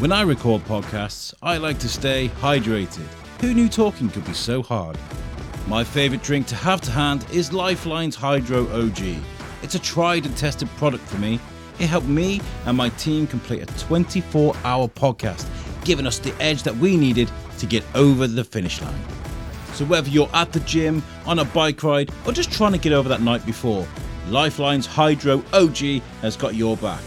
When I record podcasts, I like to stay hydrated. Who knew talking could be so hard? My favourite drink to have to hand is Lifeline's Hydro OG. It's a tried and tested product for me. It helped me and my team complete a 24 hour podcast, giving us the edge that we needed to get over the finish line. So, whether you're at the gym, on a bike ride, or just trying to get over that night before, Lifeline's Hydro OG has got your back.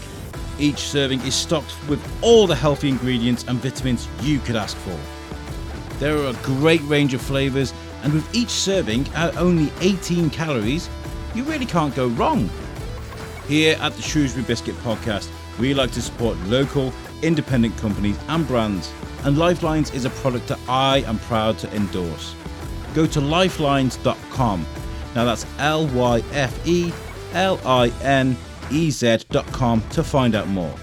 Each serving is stocked with all the healthy ingredients and vitamins you could ask for. There are a great range of flavours, and with each serving at only 18 calories, you really can't go wrong. Here at the Shrewsbury Biscuit Podcast, we like to support local, independent companies and brands, and Lifelines is a product that I am proud to endorse. Go to lifelines.com. Now that's L Y F E L I N ez.com to find out more.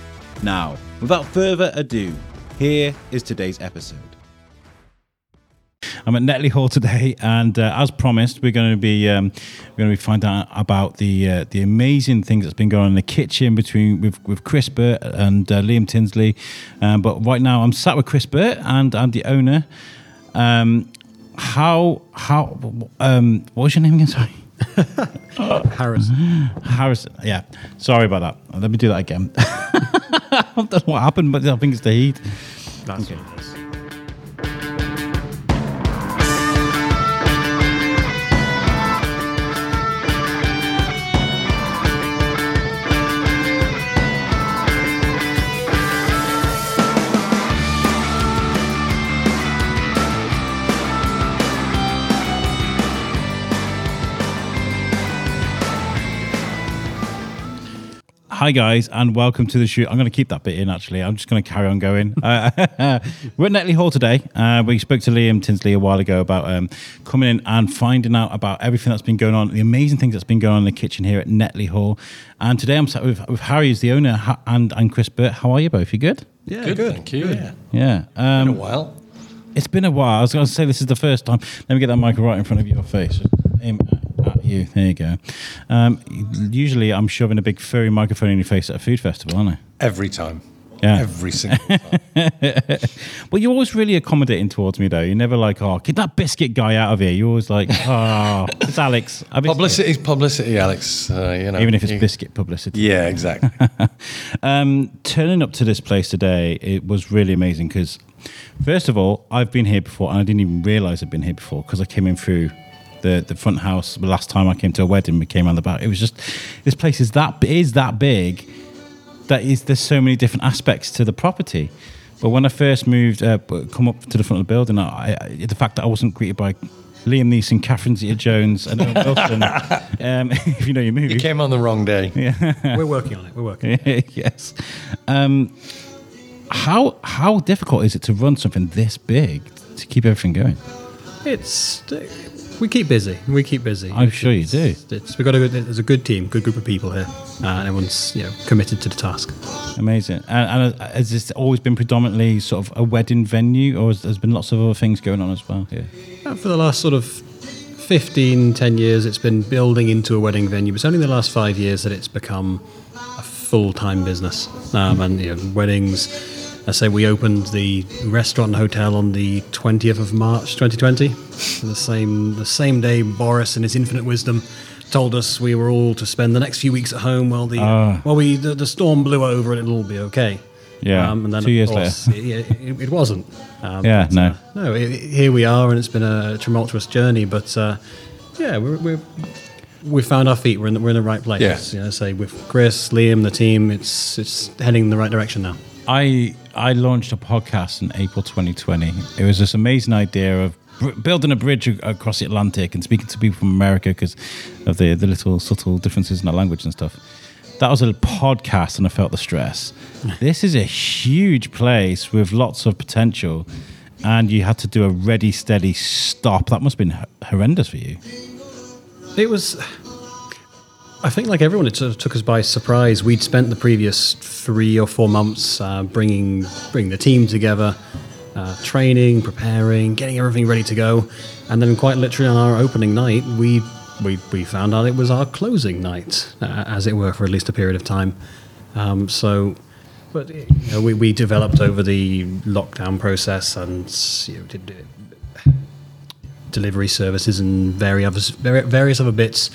Now, without further ado, here is today's episode. I'm at Netley Hall today, and uh, as promised, we're going to be um, we're going to be finding out about the uh, the amazing things that's been going on in the kitchen between with with Chris Burt and uh, Liam Tinsley. Um, but right now, I'm sat with Chris Burt, and I'm the owner. Um, how how um, what was your name again? Sorry. Harrison. Harrison. Yeah. Sorry about that. Let me do that again. I don't know what happened, but I think it's the heat. That's Okay. Hi guys, and welcome to the shoot. I'm going to keep that bit in. Actually, I'm just going to carry on going. Uh, we're at Netley Hall today. Uh, we spoke to Liam Tinsley a while ago about um, coming in and finding out about everything that's been going on, the amazing things that's been going on in the kitchen here at Netley Hall. And today I'm sat with, with Harry, who's the owner, ha- and and Chris Burt. How are you both? You good? Yeah, Good, good. thank you. Yeah. Yeah. Um, Been a while. It's been a while. I was going to say this is the first time. Let me get that mic right in front of your face. Aim at, at you. There you go. Um, usually, I'm shoving a big furry microphone in your face at a food festival, aren't I? Every time. Yeah. Every single time. But you're always really accommodating towards me, though. You're never like, "Oh, get that biscuit guy out of here." You're always like, "Oh, it's Alex." A biscuit." publicity is publicity, Alex. Uh, you know, even if it's you- biscuit publicity. Yeah, exactly. Um, turning up to this place today, it was really amazing because, first of all, I've been here before and I didn't even realize I'd been here before because I came in through the, the front house the last time I came to a wedding. We came around the back. It was just this place is that is that big that is there's so many different aspects to the property. But when I first moved, uh, come up to the front of the building, I, I, the fact that I wasn't greeted by Liam Neeson, Catherine Zeta-Jones, and Owen Wilson, um, if you know your movie, you came on the wrong day. We're working on it. We're working. yes. Um, how how difficult is it to run something this big to keep everything going? It's we keep busy. We keep busy. I'm sure you do. It's, it's, we got a good. There's a good team, good group of people here, uh, and everyone's you know committed to the task. Amazing. And, and has this always been predominantly sort of a wedding venue, or has there's been lots of other things going on as well here? Uh, for the last sort of 15, 10 years, it's been building into a wedding venue. It's only the last five years that it's become a full time business. Um, and you know, weddings. I say we opened the restaurant and hotel on the 20th of March 2020. The same the same day Boris in his infinite wisdom told us we were all to spend the next few weeks at home while the Ah. while we the, the storm blew over and it'll all be okay. Yeah, and then two of years course, later. it, it, it wasn't. Um, Yeah, but, no. uh, no, i here we are, and it's been a tumultuous journey. But uh, yeah, we're, we're we found our feet. We're in the, we're in the right place. Yeah. You know, say with Chris, Liam, the team, it's it's heading in the right direction now. I I launched a podcast in April 2020. It was this amazing idea of br- building a bridge across the Atlantic and speaking to people from America because of the the little subtle differences in the language and stuff. That was a podcast, and I felt the stress. this is a huge place with lots of potential, and you had to do a ready, steady stop. That must have been h- horrendous for you. It was. I think, like everyone, it sort of took us by surprise. We'd spent the previous three or four months uh, bringing bringing the team together, uh, training, preparing, getting everything ready to go, and then quite literally on our opening night, we we, we found out it was our closing night, uh, as it were, for at least a period of time. Um, so But you know, we, we developed over the lockdown process and you know, did, uh, delivery services and various various other bits,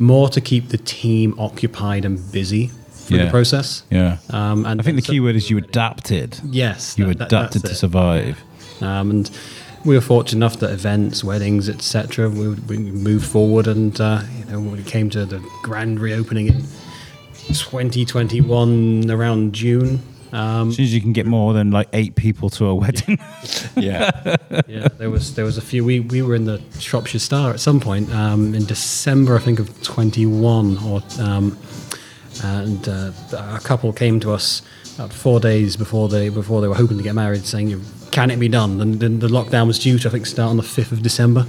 more to keep the team occupied and busy through Yeah. the process. Yeah. Um, and I think the so- key word is you adapted. Yes, You that- adapted to it. survive. Um, and we were fortunate enough that events, weddings, etc., we, we moved forward, and uh, you know when it came to the grand reopening in 2021 around June. Um, As soon as you can get more than like eight people to a wedding. Yeah. yeah, there was there was a few. We, we were in the Shropshire Star at some point um, in December, I think of 21, or um, and uh, a couple came to us about four days before they before they were hoping to get married, saying, "Can it be done?" And then the lockdown was due to I think start on the 5th of December.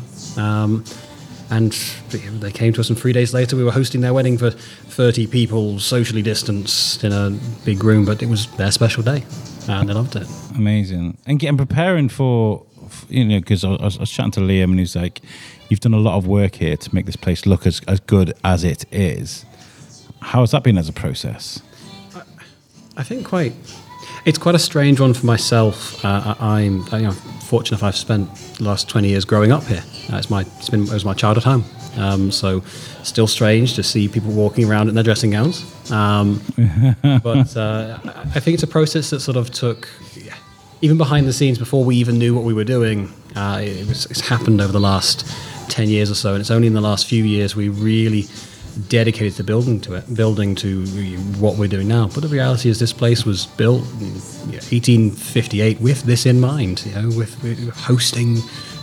And they came to us, and three days later, we were hosting their wedding for 30 people, socially distanced in a big room. But it was their special day, and they loved it. Amazing. And getting preparing for, you know, because I, was- I was chatting to Liam and he's like, you've done a lot of work here to make this place look as, as good as it is. How has that been as a process? I think quite. It's quite a strange one for myself. Uh, I- I'm you know, fortunate if I've spent the last 20 years growing up here. Uh, it's my it's been it was my childhood home. Um, so still strange to see people walking around in their dressing gowns. Um, but uh, I think it's a process that sort of took, even behind the scenes, before we even knew what we were doing. Uh, it was, it's happened over the last 10 years or so, and it's only in the last few years we really dedicated to building to it, building to what we're doing now. But the reality is, this place was built in 1858 with this in mind, you know, with, with hosting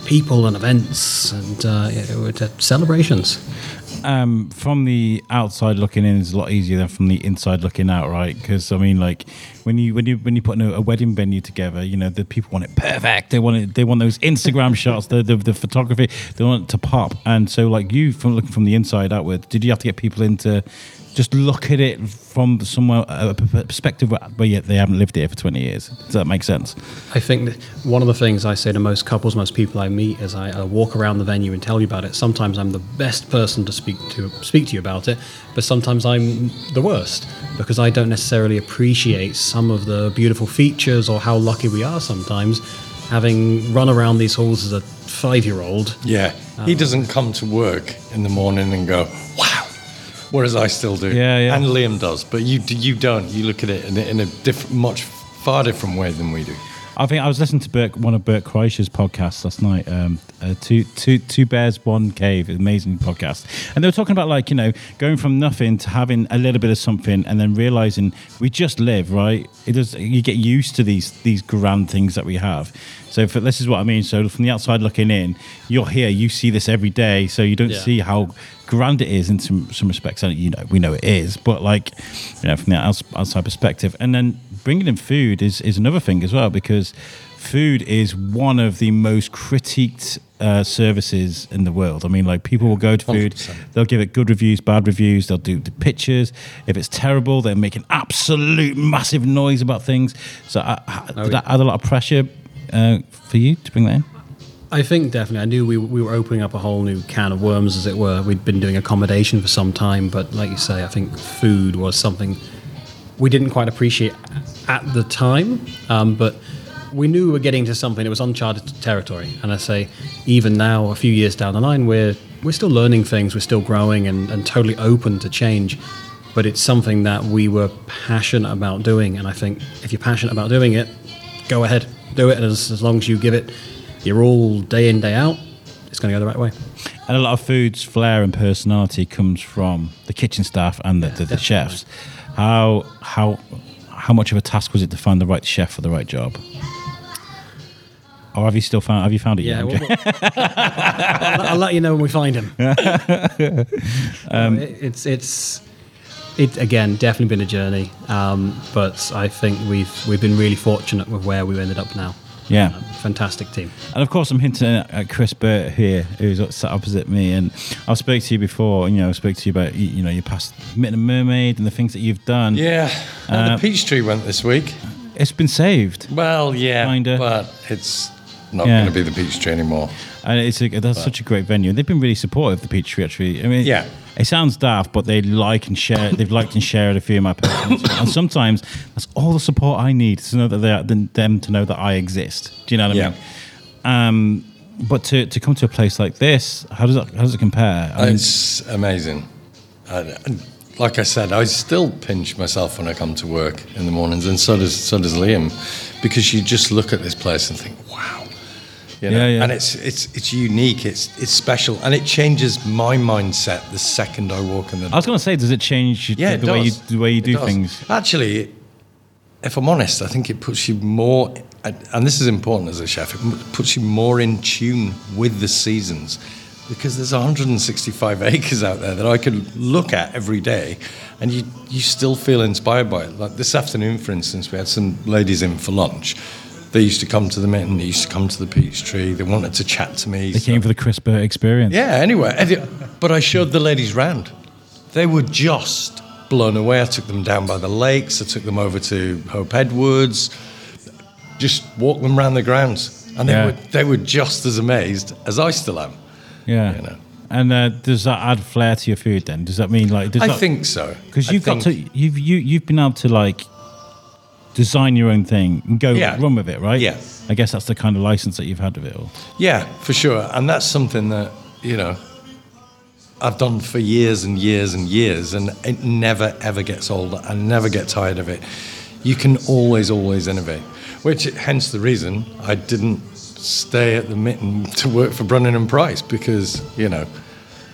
people and events and uh, you know, uh, celebrations. Um, from the outside looking in is a lot easier than from the inside looking out, right? Because I mean, like when you when you when you put a, a wedding venue together, you know the people want it perfect. They want it. They want those Instagram shots, the, the the photography. They want it to pop. And so, like you, from looking from the inside outward, did you have to get people into just look at it from somewhere a perspective where, where yet they haven't lived here for twenty years? Does that make sense? I think that one of the things I say to most couples, most people I meet, as I uh, walk around the venue and tell you about it, sometimes I'm the best person to speak to speak to you about it, but sometimes I'm the worst because I don't necessarily appreciate some of the beautiful features or how lucky we are sometimes having run around these halls as a five-year-old. Yeah. He doesn't come to work in the morning and go, wow. Whereas I still do. Yeah, yeah. And Liam does. But you you don't. You look at it in a, in a different, much far different way than we do. I think I was listening to Bert, one of Bert Kreischer's podcasts last night. Um, uh, two, two, two bears, one cave. Amazing podcast, and they were talking about like you know going from nothing to having a little bit of something, and then realizing we just live right. It does. You get used to these these grand things that we have. So for, this is what I mean. So from the outside looking in, you're here. You see this every day, so you don't Yeah. see how grand it is in some some respects. And you know we know it is, but like you know from the outside perspective, and then bringing in food is is another thing as well because food is one of the most critiqued uh, services in the world. I mean, like people will go to food, 100%. they'll give it good reviews, bad reviews, they'll do the pictures. If it's terrible, they're making absolute massive noise about things. So, uh, did that add a lot of pressure uh, for you to bring that in? I think definitely. I knew we, we were opening up a whole new can of worms, as it were. We'd been doing accommodation for some time, but like you say, I think food was something we didn't quite appreciate at the time. Um, but we knew we were getting to something that was uncharted territory. And I say, even now, a few years down the line, we're we're still learning things, we're still growing, and, and totally open to change. But it's something that we were passionate about doing, and I think if you're passionate about doing it, go ahead, do it. And as, as long as you give it your all day in, day out, it's going to go the right way. And a lot of food's flair and personality comes from the kitchen staff and the, the, the chefs. How how how much of a task was it to find the right chef for the right job? Or have you still found have you found it Yeah, yet? well, I'll, I'll let you know when we find him. Um, it- it's it's it again definitely been a journey, um, but I think we've we've been really fortunate with where we ended up now. Yeah. Fantastic team. And of course, I'm hinting at at Chris Burt here, who's sat opposite me. And I've spoke to you before. You know, I spoke to you about you, you know your past Mitten and Mermaid and the things that you've done. Yeah. And Uh, the peach tree went this week. It's been saved, Well, yeah. Kinda. But it's not Yeah. going to be the peach tree anymore. and it's a, that's such a great venue. They've been really supportive. Of the Peachtree, actually. I mean, Yeah. It sounds daft, but they like and share. They've liked and shared a few of my posts, and sometimes that's all the support I need to know that they are, them to know that I exist. Do you know what I Yeah. mean? Um, but to, to come to a place like this, how does it how does it compare? I mean, It's amazing. And like I said, I still pinch myself when I come to work in the mornings, and so does so does Liam, because you just look at this place and think, wow. You know? Yeah, yeah. And it's it's it's unique. It's it's special, and it changes my mindset the second I walk in the. I was going to say, does it change yeah, the, it way you the way you do things? Actually, if I'm honest, I think it puts you more, and this is important as a chef, it puts you more in tune with the seasons because there's 165 acres out there that I could look at every day and you, you still feel inspired by it. Like this afternoon, for instance, we had some ladies in for lunch. They used to come to the mitten, they used to come to the peach tree, they wanted to chat to me. They came for the Chris Burt experience. Yeah, anyway. But I showed the ladies round. They were just blown away. I took them down by the lakes. I took them over to Hope Edwards. Just walked them around the grounds, and they Yeah. were they were just as amazed as I still am. yeah. You know. And uh, does that add flair to your food? Then does that mean like? Does I that, think so because you've got to you've you you've been able to like design your own thing and go Yeah. run with it, right? Yeah. I guess that's the kind of license that you've had with it all. Yeah, for sure. And that's something that, you know, I've done for years and years and years, and it never, ever gets old. I never get tired of it. You can always, always innovate, which, hence the reason I didn't stay at the mitten to work for Brennan and Price because, you know,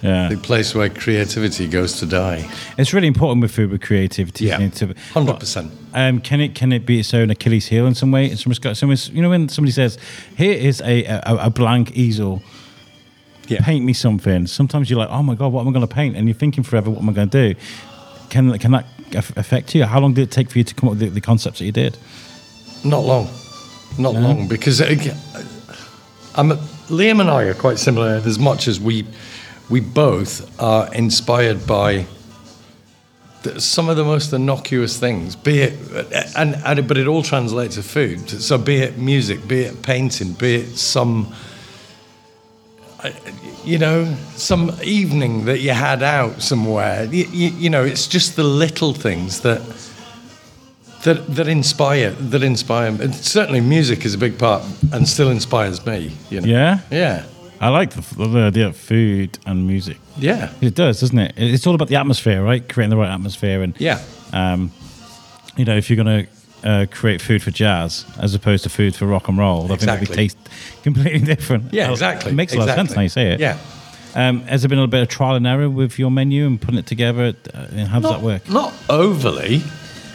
Yeah. the place where creativity goes to die. It's really important with food with creativity. Yeah, to- 100%. Um, can it can it be its own Achilles heel in some way? In some respect, you know when somebody says, "Here is a a, a blank easel, Yeah. paint me something." Sometimes you're like, "Oh my god, what am I going to paint?" And you're thinking forever, "What am I going to do?" Can can that affect you? How long did it take for you to come up with the, the concepts that you did? Not long. Not No? long because again, I'm, Liam and I are quite similar as much as we we both are inspired by some of the most innocuous things, be it and, and but it all translates to food. So be it music, be it painting, be it some you know some evening that you had out somewhere. You, you, you know, it's just the little things that that that inspire that inspire. And certainly music is a big part and still inspires me you know Yeah, yeah I like the, the idea of food and music. yeah It does, doesn't it? It's all about the atmosphere, right? Creating the right atmosphere, and yeah um, you know, if you're going to uh, create food for jazz as opposed to food for rock and roll, I think be taste completely different. yeah exactly It makes a lot of sense now you say it. yeah Um, has there been a bit of trial and error with your menu and putting it together? Uh, how does not, that work? not overly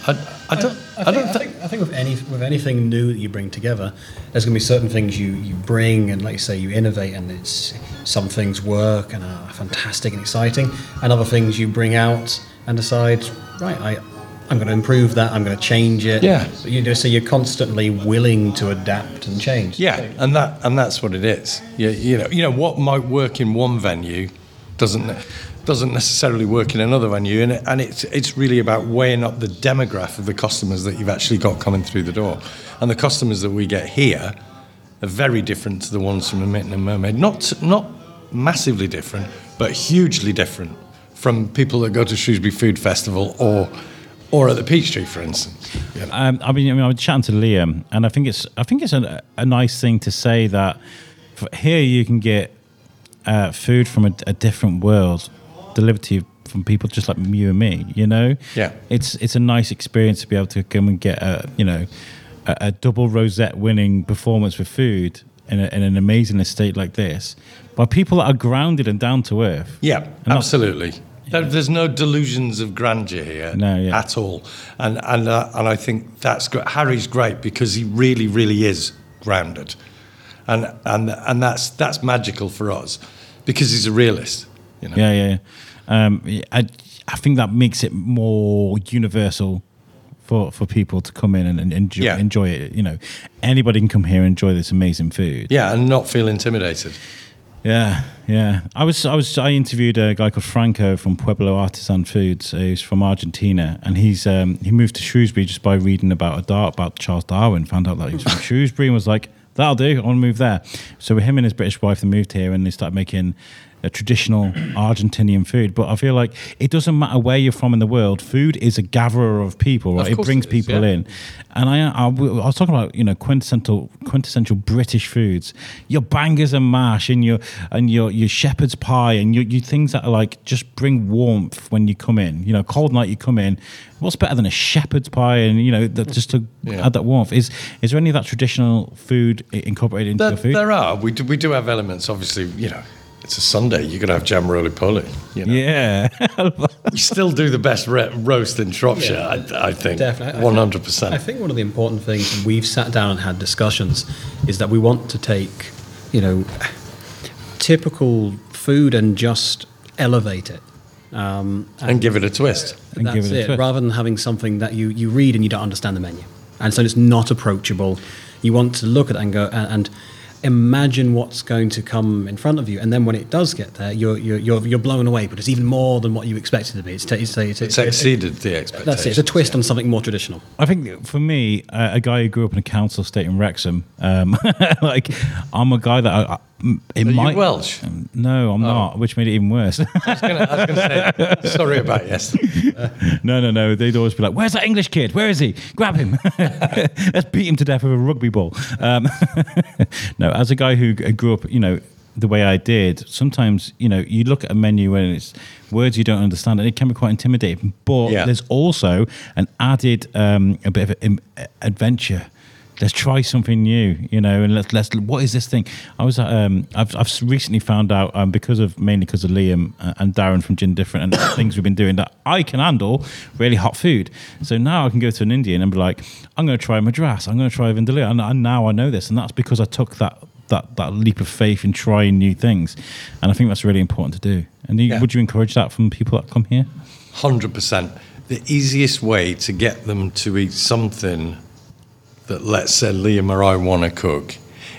I, I don't I, I, think, don't I, think I think with any with anything new that you bring together, there's going to be certain things you, you bring and like you say you innovate and it's some things work and are fantastic and exciting, and other things you bring out and decide right I I'm going to improve that I'm going to change it. Yeah. you know, so you're constantly willing to adapt and change. yeah and that and that's what it is you, you know you know what might work in one venue doesn't doesn't necessarily work in another venue and, and it's it's really about weighing up the demographic of the customers that you've actually got coming through the door. And the customers that we get here are very different to the ones from the Mitten and Mermaid. Not not massively different but hugely different from people that go to Shrewsbury Food Festival or or at the Peachtree for instance. Know. Um, I mean, I mean, I was chatting to Liam, and I think it's, I think it's a, a nice thing to say that here you can get uh, food from a, a different world delivered to you from people just like you and me. You know, Yeah. it's it's a nice experience to be able to come and get a you know a, a double rosette winning performance with food in, a, in an amazing estate like this by people that are grounded and down to earth. Yeah, not- absolutely. There, there's no delusions of grandeur here No, yeah. at all, and and uh, and I think that's great. Harry's great because he really, really is grounded, and and and that's that's magical for us because he's a realist. You know. Yeah, yeah. yeah. Um, I, I think that makes it more universal for, for people to come in and, and enjoy, Yeah. enjoy it. You know, anybody can come here and enjoy this amazing food. Yeah, and not feel intimidated. Yeah, yeah. I was, I was, I interviewed a guy called Franco from Pueblo Artisan Foods. He's from Argentina, and he's um, he moved to Shrewsbury just by reading about a dart about Charles Darwin. Found out that he was from Shrewsbury and was like, "That'll do. I want to move there." So with him and his British wife, they moved here and they started making a traditional Argentinian food, but I feel like it doesn't matter where you're from in the world. Food is a gatherer of people, right? Of It brings it is, people yeah. in, and I, I, I was talking about you know quintessential quintessential British foods, your bangers and mash, and your and your your shepherd's pie, and your, your things that are like just bring warmth when you come in. You know, cold night you come in. What's better than a shepherd's pie, and you know that just to Yeah. add that warmth? Is is there any of that traditional food incorporated into There, your food? there are. We do, we do have elements. Obviously, you know, it's a Sunday. You're gonna have jam roly poly. You know, yeah. we still do the best re- roast in Shropshire. I, I think Definitely. one hundred I percent. think one of the important things, we've sat down and had discussions, is that we want to take, you know, typical food and just elevate it. Um, And give it a twist. And that's give it a it, twist. rather than having something that you, you read and you don't understand the menu. And so it's not approachable. You want to look at it and go and, and imagine what's going to come in front of you. And then when it does get there, you're, you're, you're, you're blown away, but it's even more than what you expected it to be. It's, it's, it's, It's exceeded the expectations. That's it. It's a twist on something more traditional. I think for me, uh, a guy who grew up in a council estate in Wrexham, um, like I'm a guy that I, I, it Are you might Welsh? No, I'm not, which made it even worse. I was was gonna say sorry about yesterday. no, no, no. They'd always be like, "Where's that English kid? Where is he? Grab him! Let's beat him to death with a rugby ball." Um, no, as a guy who grew up, you know, the way I did, sometimes you know, you look at a menu and it's words you don't understand, and it can be quite intimidating. But Yeah. there's also an added um, a bit of an adventure. Let's try something new, you know, and let's let's. What is this thing? I was, um, I've I've recently found out um, because of mainly because of Liam uh, and Darren from Gin Different and things we've been doing that I can handle really hot food. So now I can go to an Indian and be like, I'm going to try Madras, I'm going to try Vindaloo, and, and now I know this, and that's because I took that that that leap of faith in trying new things, and I think that's really important to do. And you, Yeah. would you encourage that from people that come here? Hundred percent. The easiest way to get them to eat something that, let's say, Liam or I want to cook,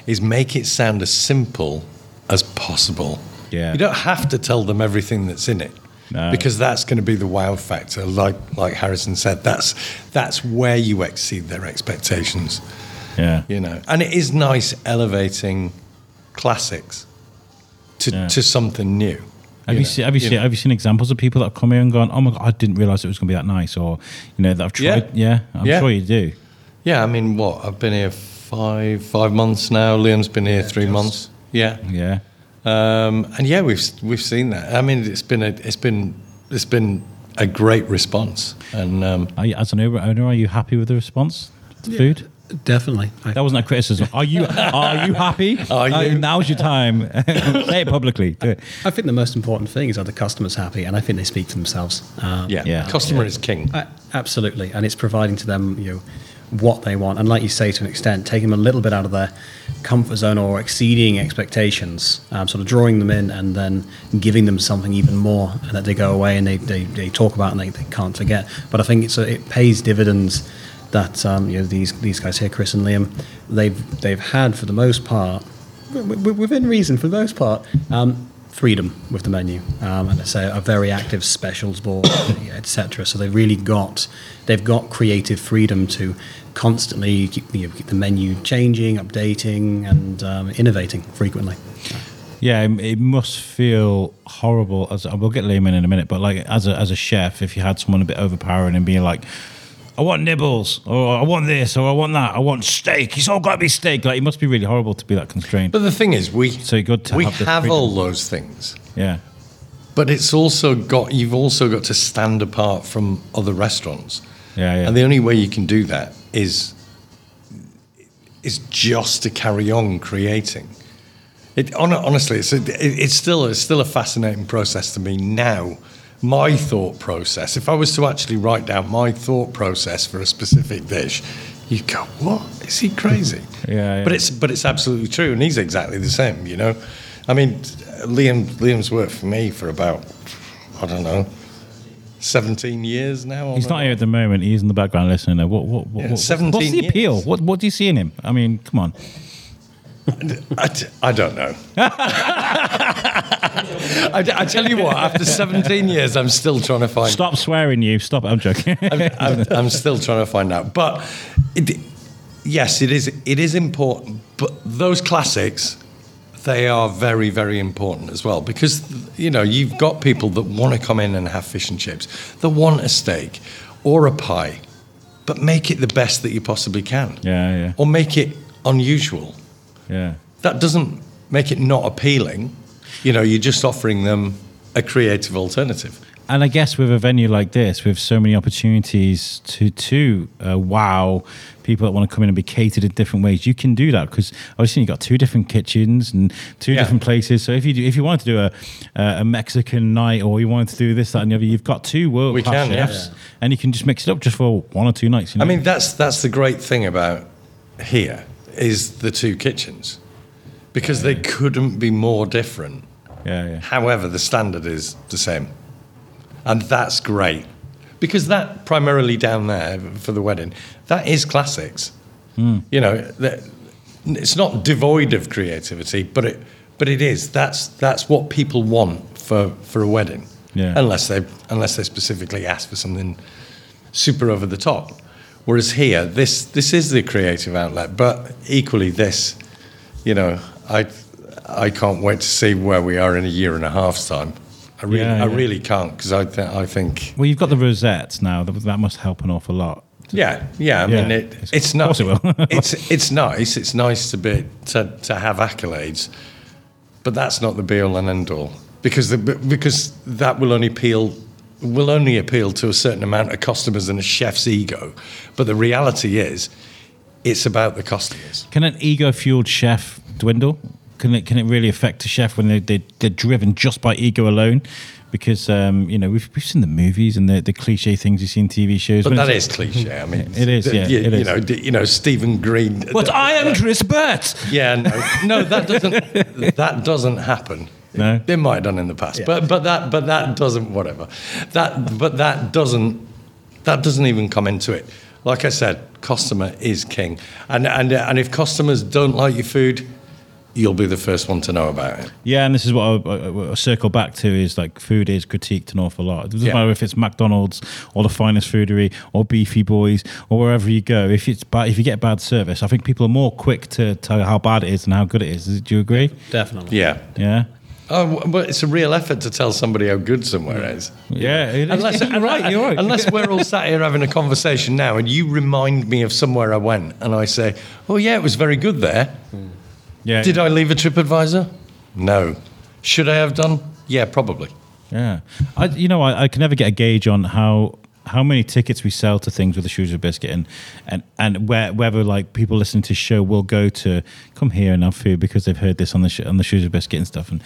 is make it sound as simple as possible. Yeah. You don't have to tell them everything that's in it. No. Because that's going to be the wow factor. Like like Harrison said, that's that's where you exceed their expectations. Yeah, You know, and it is nice elevating classics to Yeah. to something new. Have you, know, seen have you, you seen know. have you seen examples of people that have come here and gone, oh my god, I didn't realize it was going to be that nice, or you know that I've Yeah. tried. Yeah, I'm Yeah. sure you do. Yeah, I mean, what? I've been here five five months now. Liam's been here three months. Yeah, Yeah, um, and yeah, we've we've seen that. I mean, it's been a it's been it's been a great response, and um, are you, as an Uber owner, are you happy with the response to food? Definitely. That wasn't a criticism. Are you are you happy? Are Uh, you? now's your time. Say it publicly. Do it. I think the most important thing is are the customers happy, and I think they speak for themselves. Um, yeah, Yeah. customer is king. A- absolutely, and it's providing to them you know what they want, and like you say, to an extent, taking them a little bit out of their comfort zone or exceeding expectations, um, sort of drawing them in, and then giving them something even more that they go away and they, they, they talk about and they, they can't forget. But I think it's a, it pays dividends that um, you know these these guys here, Chris and Liam, they've they've had for the most part, within reason for the most part. Um, freedom with the menu, um, and it's a, a very active specials board, etc. So they've really got they've got creative freedom to constantly keep, you know, keep the menu changing, updating, and um, innovating frequently. Yeah, it- must feel horrible. As we'll get Liam in in a minute, but like as a as a chef, if you had someone a bit overpowering and being like. I want nibbles, or I want this, or I want that. I want steak. It's all got to be steak. Like it must be really horrible to be that constrained. But the thing is, we So good to we have have all those things. Yeah, But it's also got you've also got to stand apart from other restaurants. Yeah, yeah. And the only way you can do that is is just to carry on creating. It honestly, it's a, it, it's still it's still a fascinating process to me now. My thought process. If I was to actually write down my thought process for a specific dish, you go, "What is he crazy?" Yeah, yeah. But it's but it's absolutely true, and he's exactly the same. You know, I mean, Liam Liam's worked for me for about I don't know, seventeen years now. he's not here at the moment. He's in the background listening. What what what? Yeah, what- 17 what's the appeal? What what do you see in him? I mean, come on. I, I don't know. I, I tell you what, after 17 years, I'm still trying to find. Stop swearing, you. Stop. I'm joking. I'm, I'm, I'm still trying to find out. But it, yes, it is. It is important. But those classics, they are very, very important as well because you know you've got people that want to come in and have fish and chips, that want a steak or a pie, but make it the best that you possibly can, Yeah, yeah, or make it unusual. yeah. That doesn't make it not appealing. You know, you're just offering them a creative alternative. And I guess with a venue like this, with so many opportunities to to uh, wow people that want to come in and be catered in different ways, you can do that because obviously you've got two different kitchens and two Yeah. different places. So if you do, if you wanted to do a a Mexican night or you wanted to do this that and the other, you've got two world We class can, yeah. and you can just mix it up just for one or two nights. You know? I mean, that's that's the great thing about here is the two kitchens, because they couldn't be more different. Yeah, yeah. However, the standard is the same, and that's great because that primarily down there for the wedding that is classics. Hmm. You know, it's not devoid of creativity, but it but it is. That's that's what people want for for a wedding. Yeah. Unless they unless they specifically ask for something super over the top. Whereas here, this this is the creative outlet, but equally this, you know, I I can't wait to see where we are in a year and a half's time. I really, Yeah, I really can't because I th- I think Well, you've got the rosettes now. That, must help an awful lot. yeah yeah I Yeah, mean it, it's- it's course it it's it's nice it's nice to be to to have accolades, but that's not the be all and end all because the because that will only appeal will only appeal to a certain amount of customers and a chef's ego, but the reality is, it's about the customers. Can an ego-fueled chef dwindle? Can it can it really affect a chef when they they they're driven just by ego alone? Because um, you know we've we've seen the movies and the, the cliche things you see in TV shows. But When that is cliche. I mean, It is, the- yeah, You, it you is. know, d- you know, Stephen Green. But I am Chris Burt. Yeah, no, no, that doesn't. that doesn't happen. No? they might have done in the past, but but that but that doesn't. Whatever. That but that doesn't. That doesn't even come into it. Like I said, customer is king, and and and if customers don't like your food, you'll be the first one to know about it. Yeah, and this is what I, I, I circle back to is like food is critiqued an awful lot. It doesn't Yeah. matter if it's McDonald's or the finest foodery or Beefy Boys or wherever you go. If it's bad, if you get bad service, I think people are more quick to tell how bad it is and how good it is. Do you agree? Definitely. Yeah. Yeah. Oh, but it's a real effort to tell somebody how good somewhere is. Yeah, it is. Unless, you're right. You're right. Unless we're all sat here having a conversation now, and you remind me of somewhere I went, and I say, "Oh yeah, it was very good there." Hmm. Yeah. Did I leave a TripAdvisor? No. Should I have done? Yeah, probably. Yeah, I you know I, I can never get a gauge on how how many tickets we sell to things with the Shrewsbury biscuit and and and where, whether like people listening to the show will go to come here and have food because they've heard this on the sh- on the Shrewsbury biscuit and stuff and.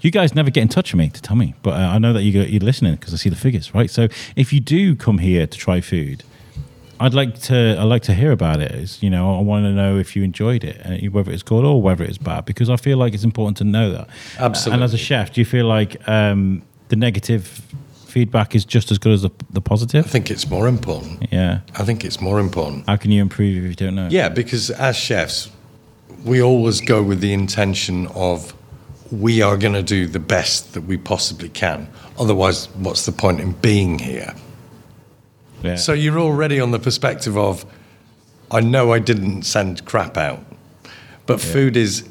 You guys never get in touch with me to tell me, but uh, I know that you go, you're listening because I see the figures, right? So if you do come here to try food, I'd like to I'd like to hear about it. It's, you know, I want to know if you enjoyed it, uh, whether it's good or whether it's bad, because I feel like it's important to know that. Absolutely. And as a chef, do you feel like um, the negative feedback is just as good as the, the I think it's more important. Yeah. I think it's more important. How can you improve if you don't know? Yeah, because as chefs, we always go with the intention of we are going to do the best that we possibly can. Otherwise, what's the point in being here? Yeah. So you're already on the perspective of, I know I didn't send crap out, but food is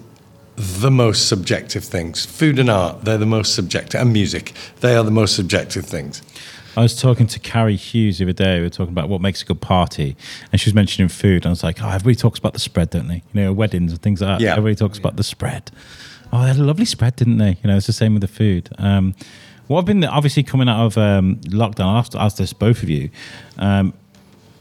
the most subjective things. Food and art, they're the most subjective, and music, they are the most subjective things. I was talking to Carrie Hughes the other day. We were talking about what makes a good party, and she was mentioning food. And I was like, "Oh, everybody talks about the spread, don't they? You know, weddings and things like that. Yeah. Everybody talks about the spread. Oh, they had a lovely spread, didn't they? You know, it's the same with the food. Um, what I've been obviously coming out of um, lockdown. I'll have to ask this both of you. Um,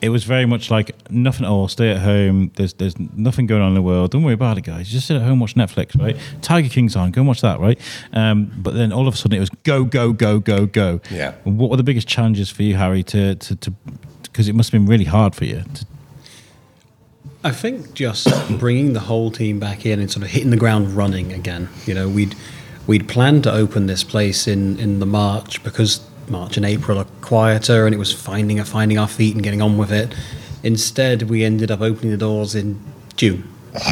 it was very much like nothing at all. Stay at home. There's there's nothing going on in the world. Don't worry about it, guys. Just sit at home, watch Netflix, right? Tiger King's on. Go and watch that, right? Um, but then all of a sudden it was go, go, go, go, go. Yeah. What were the biggest challenges for you, Harry? To to to because it must have been really hard for you. To, I think just bringing the whole team back in and sort of hitting the ground running again. You know, we'd we'd planned to open this place in in the March because March and April are quieter, and it was finding finding our feet and getting on with it. Instead, we ended up opening the doors in June,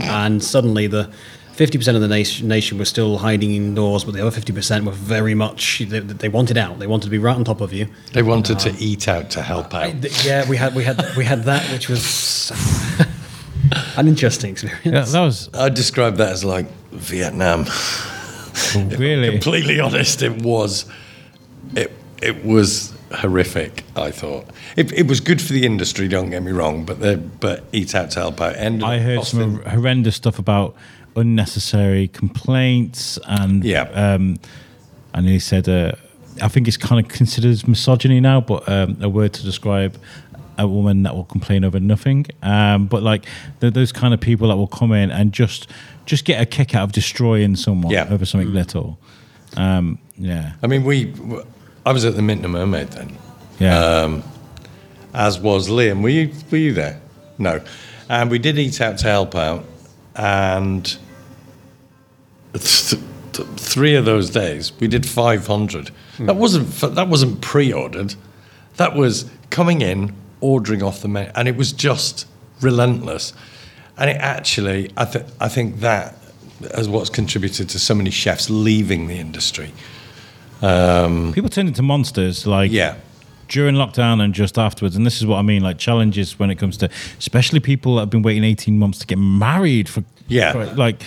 and suddenly the. 50% of the nation, nation were still hiding indoors, but the other 50% were very much, they, they wanted out. They wanted to be right on top of you. They wanted to um, eat out to help out. Th- Yeah, we had we had we had that, which was an interesting experience. yeah, that was I describe that as like Vietnam. really? Completely honest, it was. It it was horrific. I thought it, it was good for the industry. Don't get me wrong, but the but eat out to help out. Ended I heard some horrendous stuff about unnecessary complaints and Yeah. um, and he said uh, I think it's kind of considered as misogyny now, but um, a word to describe a woman that will complain over nothing. Um, but like those kind of people that will come in and just just get a kick out of destroying someone Yeah. over something little. Um, yeah, I mean, we. I was at the Mitten and Mermaid then. yeah. um, as was Liam. Were you were you there? No. And we did eat out to help out, and th- th- three of those days we did five hundred. That wasn't that wasn't pre-ordered. That was coming in, ordering off the menu, and it was just relentless. And it actually, I think, I think that is what's contributed to so many chefs leaving the industry. Um, people turned into monsters like Yeah. during lockdown and just afterwards. And this is what I mean, like challenges when it comes to, especially people that have been waiting 18 months to get married for, Yeah. for, like,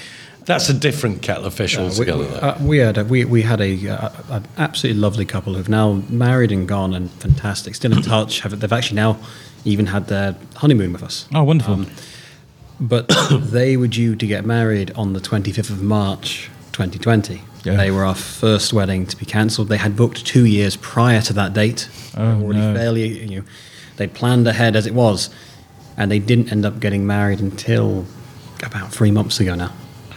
That's a different kettle of fish we, altogether. we, though. uh, we had a, we, we had a, uh, an absolutely lovely couple who've now married and gone and fantastic, still in touch. Have, they've actually now even had their honeymoon with us. oh, wonderful. But they were due to get married on the 25th of March 2020. Yeah. They were our first wedding to be cancelled. They had booked two years prior to that date. Oh, They were already no. fairly, you know, they planned ahead as it was, and they didn't end up getting married until about three months ago now.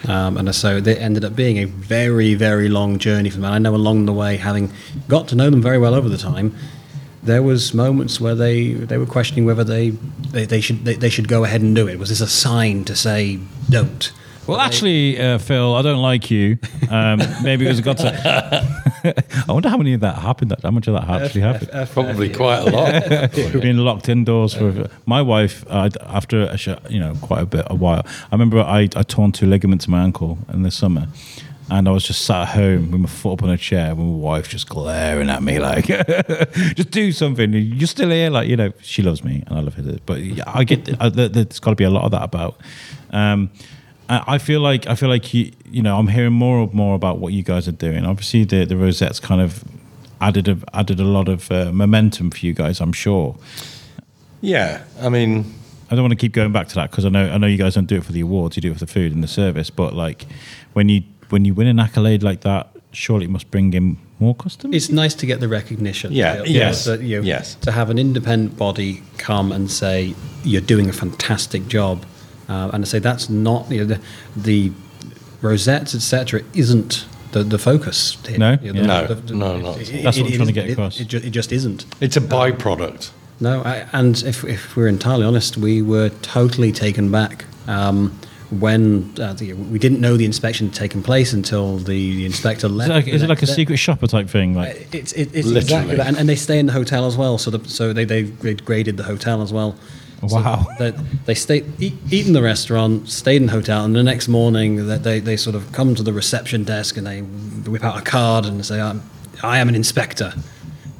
Um, and so they ended up being a very, very long journey for them. And I know along the way, having got to know them very well over the time, there was moments where they, they were questioning whether they, they, they should they, they should go ahead and do it. Was this a sign to say don't? Well, actually, uh, Phil, I don't like you. Um, maybe it was a god to. I wonder how many of that happened. How much of that actually happened? Probably quite a lot. being locked indoors for my wife uh, after a sh- you know quite a bit a while. I remember I I torn two ligaments in my ankle in the summer. And I was just sat at home with my foot up on a chair, with my wife just glaring at me like, "Just do something. You're still here." Like you know, she loves me and I love her. But yeah, I get I, there- there's got to be a lot of that about. Um, I I feel like I feel like you you know I'm hearing more and more about what you guys are doing. Obviously, the the rosettes kind of added a, added a lot of uh, momentum for you guys. I'm sure. yeah, I mean, I don't want to keep going back to that because I know I know you guys don't do it for the awards. You do it for the food and the service. But like when you when you win an accolade like that, surely it must bring in more customers. It's nice to get the recognition. Yeah, You yes, that, you know, yes. To have an independent body come and say you're doing a fantastic job, uh, and I say that's not you know, the, the rosettes etc. isn't the, the focus. Here. No? You know, No, the- the- no, not. That's what I'm trying to get across. It, ju- it just isn't. it's a byproduct. No, I, and if, if we're entirely honest, we were totally taken back um, when uh, the, we didn't know the inspection had taken place until the, the inspector is left. it like, is it like a secret shopper type thing? Like It's, it, it's Literally. exactly that. And, and they stay in the hotel as well. So the, so they, they graded the hotel as well. So Wow. they, they stayed, eat, eat in the restaurant, stayed in the hotel, and the next morning they, they, they sort of come to the reception desk and they whip out a card and say, I'm, I am an inspector.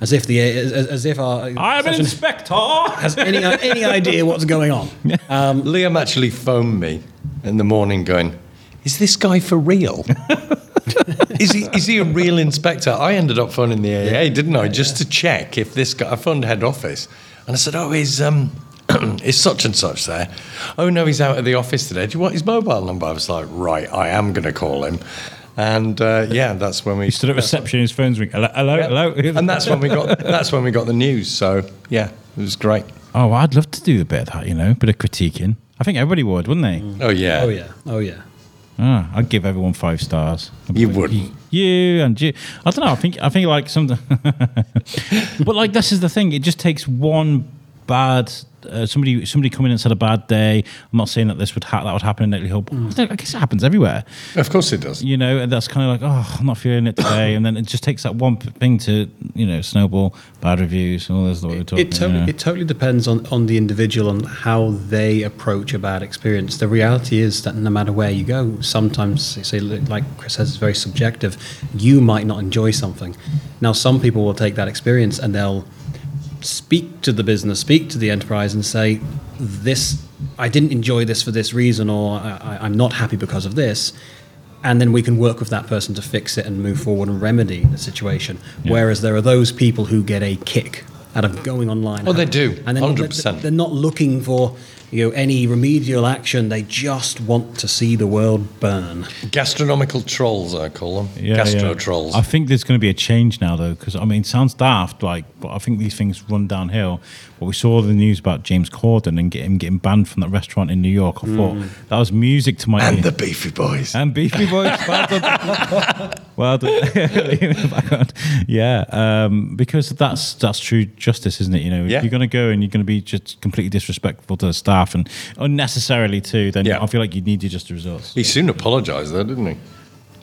As if the as, as if our I am an inspector. has any any idea what's going on. Um, Liam actually phoned me in the morning going, Is this guy for real? is, he, is he a real inspector? I ended up phoning the AA, didn't I? Just to check if this guy, I phoned head office and I said, Oh, is, um, is such and such there? Oh, no, he's out of the office today. Do you want his mobile number? I was like, Right, I am going to call him. And uh, yeah, that's when we He stood at reception. His phone's ringing. Hello, hello, hello. and that's when we got that's when we got the news. So yeah, it was great. oh, well, I'd love to do a bit of that. You know, bit of critiquing. I think everybody would, wouldn't they? Oh yeah, oh yeah, oh yeah. Ah, I'd give everyone five stars. You wouldn't. You and you. I don't know. I think I think like something. but like this is the thing. It just takes one bad. Uh, somebody somebody come in and said a bad day. I'm not saying that this would ha- that would happen in Netley Hall. But I guess it happens everywhere. Of course it does. You know, and that's kind of like, oh, I'm not feeling it today, and then it just takes that one thing to, you know, snowball, bad reviews, and all this. What we're talking. It totally, you know. it totally depends on, on the individual and how they approach a bad experience. The reality is that no matter where you go, sometimes, say, like Chris says, it's very subjective. You might not enjoy something. Now, some people will take that experience and they'll speak to the business, speak to the enterprise, and say, "This, I didn't enjoy this for this reason, or I, I'm not happy because of this." and then we can work with that person to fix it and move forward and remedy the situation. Whereas there are those people who get a kick out of going online. Oh, they do, and they're not- 100%. They're not looking for you know any remedial action. They just want to see the world burn. Gastronomical trolls, I call them. Yeah, Gastro yeah. trolls. I think there's going to be a change now, though, because I mean, it sounds daft, like, but I think these things run downhill. But we saw the news about James Corden and get him getting banned from that restaurant in New York. I thought that was music to my ears. and ear. the Beefy Boys. And Beefy Boys. Well done. well done. In the background. yeah, um, because that's that's true justice, isn't it? You know, if Yeah. you're going to go and you're going to be just completely disrespectful to the staff and unnecessarily too, then Yeah. I feel like you need to just the results. He soon apologised, though, didn't he?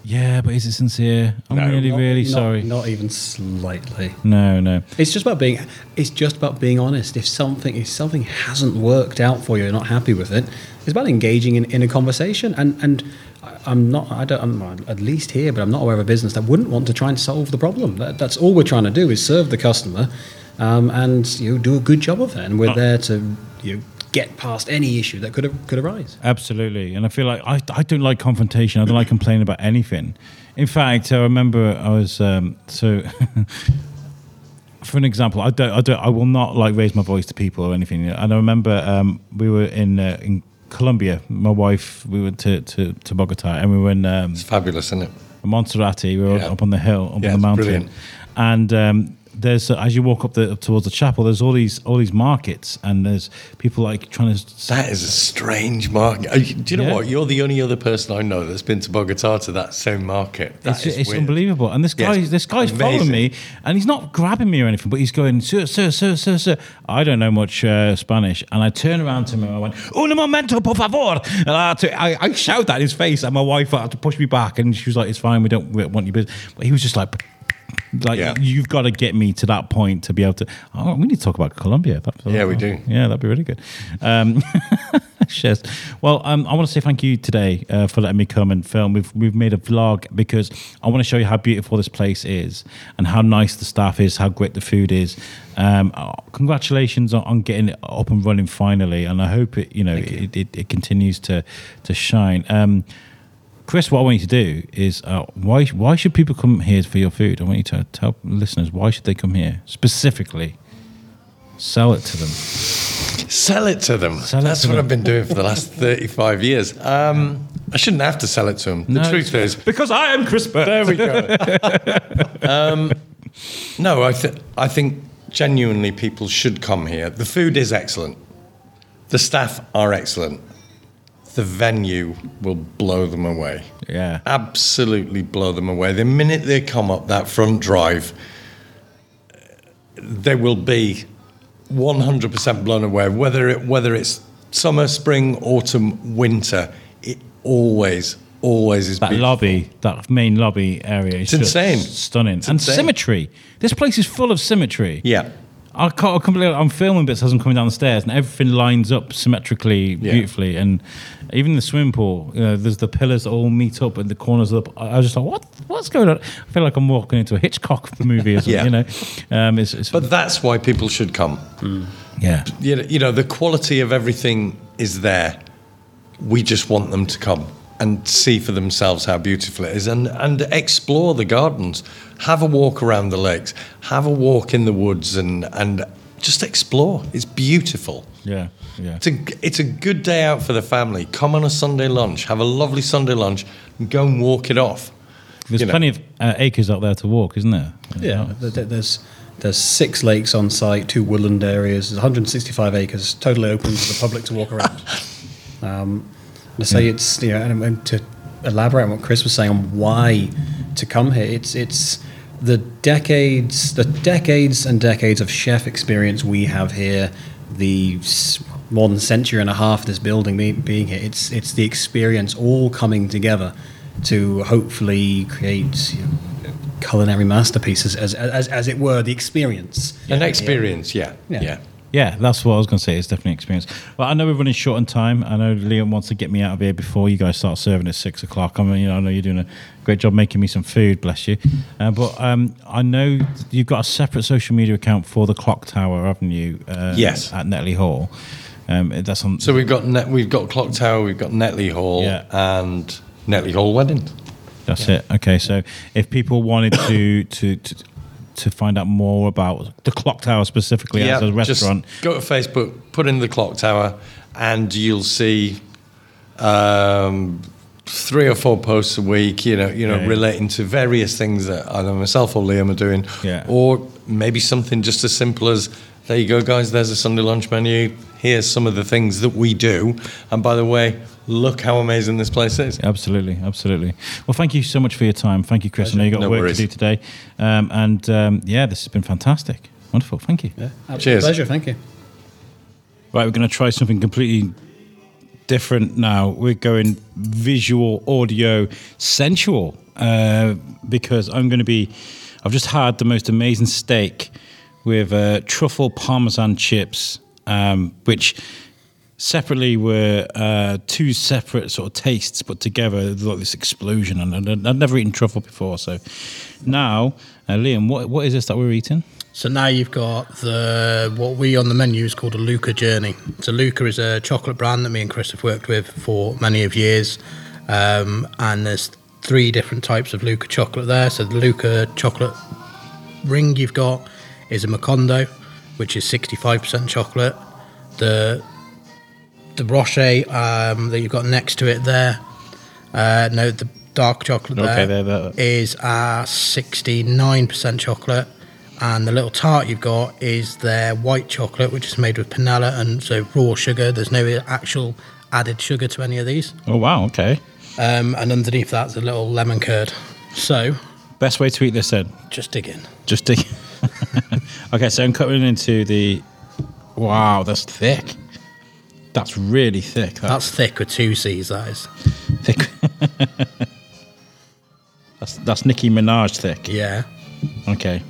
Yeah, but is it sincere? I'm No. really, Not- really not- sorry. Not even slightly. No, no. It's just about being. It's just about being honest. If something if something hasn't worked out for you, you're not happy with it. It's about engaging in, in a conversation. And and I- I'm not. I don't. I'm at least here, but I'm not aware of a business that wouldn't want to try and solve the problem. That, that's all we're trying to do is serve the customer, um, and you know, do a good job of it. And we're there to you know, get past any issue that could could arise. Absolutely. And I feel like I, I don't like confrontation. I don't like complaining about anything. In fact, I remember I was um, so. For an example, I don't, I don't, I will not like raise my voice to people or anything. And I remember um, we were in uh, in Colombia. My wife, we went to, to, to Bogota, and we were in um, It's fabulous, isn't it? Monserrate. We were Yeah. up on the hill, up Yeah, on the it's mountain, brilliant. and um, there's uh, as you walk up the up towards the chapel, there's all these all these markets, and there's people like trying to. That is a strange market. Do you know Yeah. what? You're the only other person I know that's been to Bogota to that same market. That It's, it's unbelievable, and this guy, it's this guy's following me, and he's not grabbing me or anything, but he's going, "Sir, sir, sir, sir, sir." I don't know much uh, Spanish, and I turn around to him and I went, "Un momento, por favor!" And I, to, I, I shout that in his face, and my wife had to push me back, and she was like, "It's fine, we don't we want business," but he was just like. Like Yeah. you've got to get me to that point to be able to. Oh, we need to talk about Colombia. Yeah, we do. Yeah, that'd be really good. Um, Cheers. Well, um, I want to say thank you today uh, for letting me come and film. We've we've made a vlog because I want to show you how beautiful this place is and how nice the staff is, how great the food is. Um, uh, congratulations on, on getting it up and running finally, and I hope it you know it, it, it continues to to shine. Um, Chris, what I want you to do is uh, why why should people come here for your food? I want you to tell listeners why should they come here specifically. Sell it to them. Sell it to them. Sell That's to what them. I've been doing for the last 35 years. Um, I shouldn't have to sell it to them. The No, truth is, because I am Chris Burt. there we go. um, no, I, th- I think genuinely people should come here. The food is excellent. The staff are excellent. The venue will blow them away. Yeah. Absolutely blow them away. The minute they come up that front drive, they will be 100% blown away. Whether it whether it's summer, spring, autumn, winter, it always, always is That beautiful. lobby, that main lobby area is It's insane. stunning. and insane. symmetry. This place is full of symmetry. Yeah. I can't, I can't believe I'm filming bits as I'm coming down the stairs, and everything lines up symmetrically, Yeah. beautifully. And even the swimming pool, you know, there's the pillars that all meet up at the corners of the. I was just like, what? What's going on? I feel like I'm walking into a Hitchcock movie or something. Yeah. You know, um, it's, it's But that's why people should come. yeah, You know, you know, the quality of everything is there. We just want them to come and see for themselves how beautiful it is and, and explore the gardens. Have a walk around the lakes. Have a walk in the woods and, and just explore. It's beautiful. yeah, yeah. It's a, it's a good day out for the family. Come on a Sunday lunch. Have a lovely Sunday lunch and go and walk it off. There's you know. plenty of uh, acres out there to walk, isn't there? Yeah, th- th- there's there's six lakes on site, two woodland areas. There's 165 acres, totally open to the public to walk around. Um, and I say it's you know, and, and to elaborate on what Chris was saying on why to come here, it's it's the decades, the decades and decades of chef experience we have here, the more than century and a half this building being, being here. It's it's the experience all coming together to hopefully create you know, culinary masterpieces, as, as as it were, the experience. An experience, yeah. Yeah. yeah. Yeah, that's what I was going to say. It's definitely experience. Well, I know we're running short on time. I know Liam wants to get me out of here before you guys start serving at six o'clock. I mean, you know, I know you're doing a great job making me some food, bless you. Uh, but um, I know you've got a separate social media account for the Clock Tower, haven't you? Uh, Yes. At Netley Hall. Um, that's on. So we've got Net, we've got Clock Tower, we've got Netley Hall, Yeah. and Netley Hall Weddings. That's it. Okay, so if people wanted to to to, to find out more about the Clock Tower specifically as a restaurant, go to Facebook, put in the clock tower, and you'll see um, three or four posts a week. You know, you know, Yeah, yeah. relating to various things that either myself or Liam are doing, Yeah. or maybe something just as simple as. There you go, guys. There's a Sunday lunch menu. Here's some of the things that we do. And by the way, look how amazing this place is. Absolutely, absolutely. Well, thank you so much for your time. Thank you, Chris. I know you got No work worries. to do today, um, and um, yeah, this has been fantastic. Wonderful. Thank you. Absolute Cheers. pleasure. Thank you. Right, we're going to try something completely different now. We're going visual, audio, sensual, uh, because I'm going to be. I've just had the most amazing steak with uh, truffle parmesan chips, um, which separately were uh, two separate sort of tastes put together, like this explosion. And I'd never eaten truffle before, so now, uh, Liam, what what is this that we're eating? So now you've got the what we on the menu is called a Luker Journey. So Luker is a chocolate brand that me and Chris have worked with for many of years, um, and there's three different types of Luker chocolate there. So the Luker chocolate ring you've got is a Macondo, which is 65% chocolate. The the Rocher um, that you've got next to it there, uh, no, the dark chocolate Okay, there there, there. is uh, 69% chocolate. And the little tart you've got is their white chocolate, which is made with panela and so raw sugar. There's no actual added sugar to any of these. Oh wow, okay. Um, and underneath that's a little lemon curd. So Best way to eat this then? just dig in. Just dig. okay, so I'm cutting into the. Wow, that's thick. That's really thick. That's That's thick with two C's, that is. thick. that's that's Nicki Minaj thick. Yeah. Okay.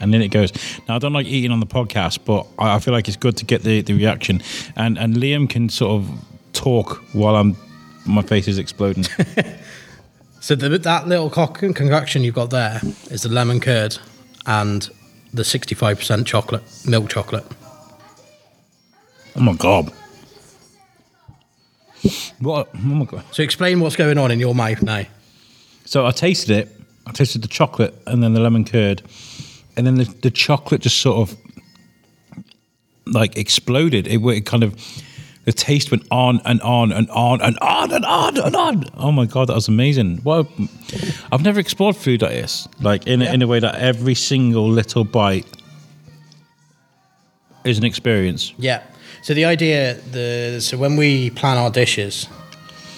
And then it goes. Now I don't like eating on the podcast, but I, I feel like it's good to get the, the reaction. And and Liam can sort of talk while I'm my face is exploding. So the, that little concoction you've got there is the lemon curd and the 65% chocolate, milk chocolate. oh my god. What? Oh my god. So explain what's going on in your mouth now. So I tasted it. I tasted the chocolate and then the lemon curd, and then the, the chocolate just sort of like exploded. It, it kind of the taste went on and on and on and on and on and on. Oh my god, that was amazing! Well, I've never explored food like this, like in a, in a way that every single little bite is an experience. Yeah. So the idea, the so when we plan our dishes,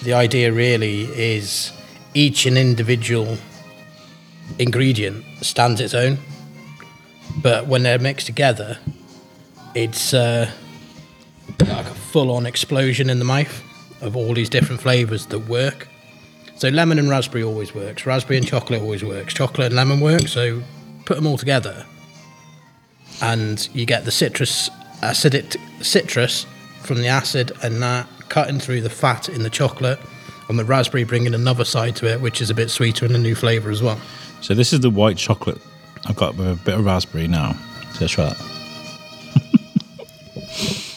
the idea really is each an individual ingredient stands its own, but when they're mixed together, it's uh, like a full-on explosion in the mouth of all these different flavors that work. So lemon and raspberry always works. Raspberry and chocolate always works. Chocolate and lemon work. So put them all together, and you get the citrus acidic citrus from the acid and that cutting through the fat in the chocolate and the raspberry bringing another side to it which is a bit sweeter and a new flavor as well So this is the white chocolate. I've got a bit of raspberry now. So let's try that.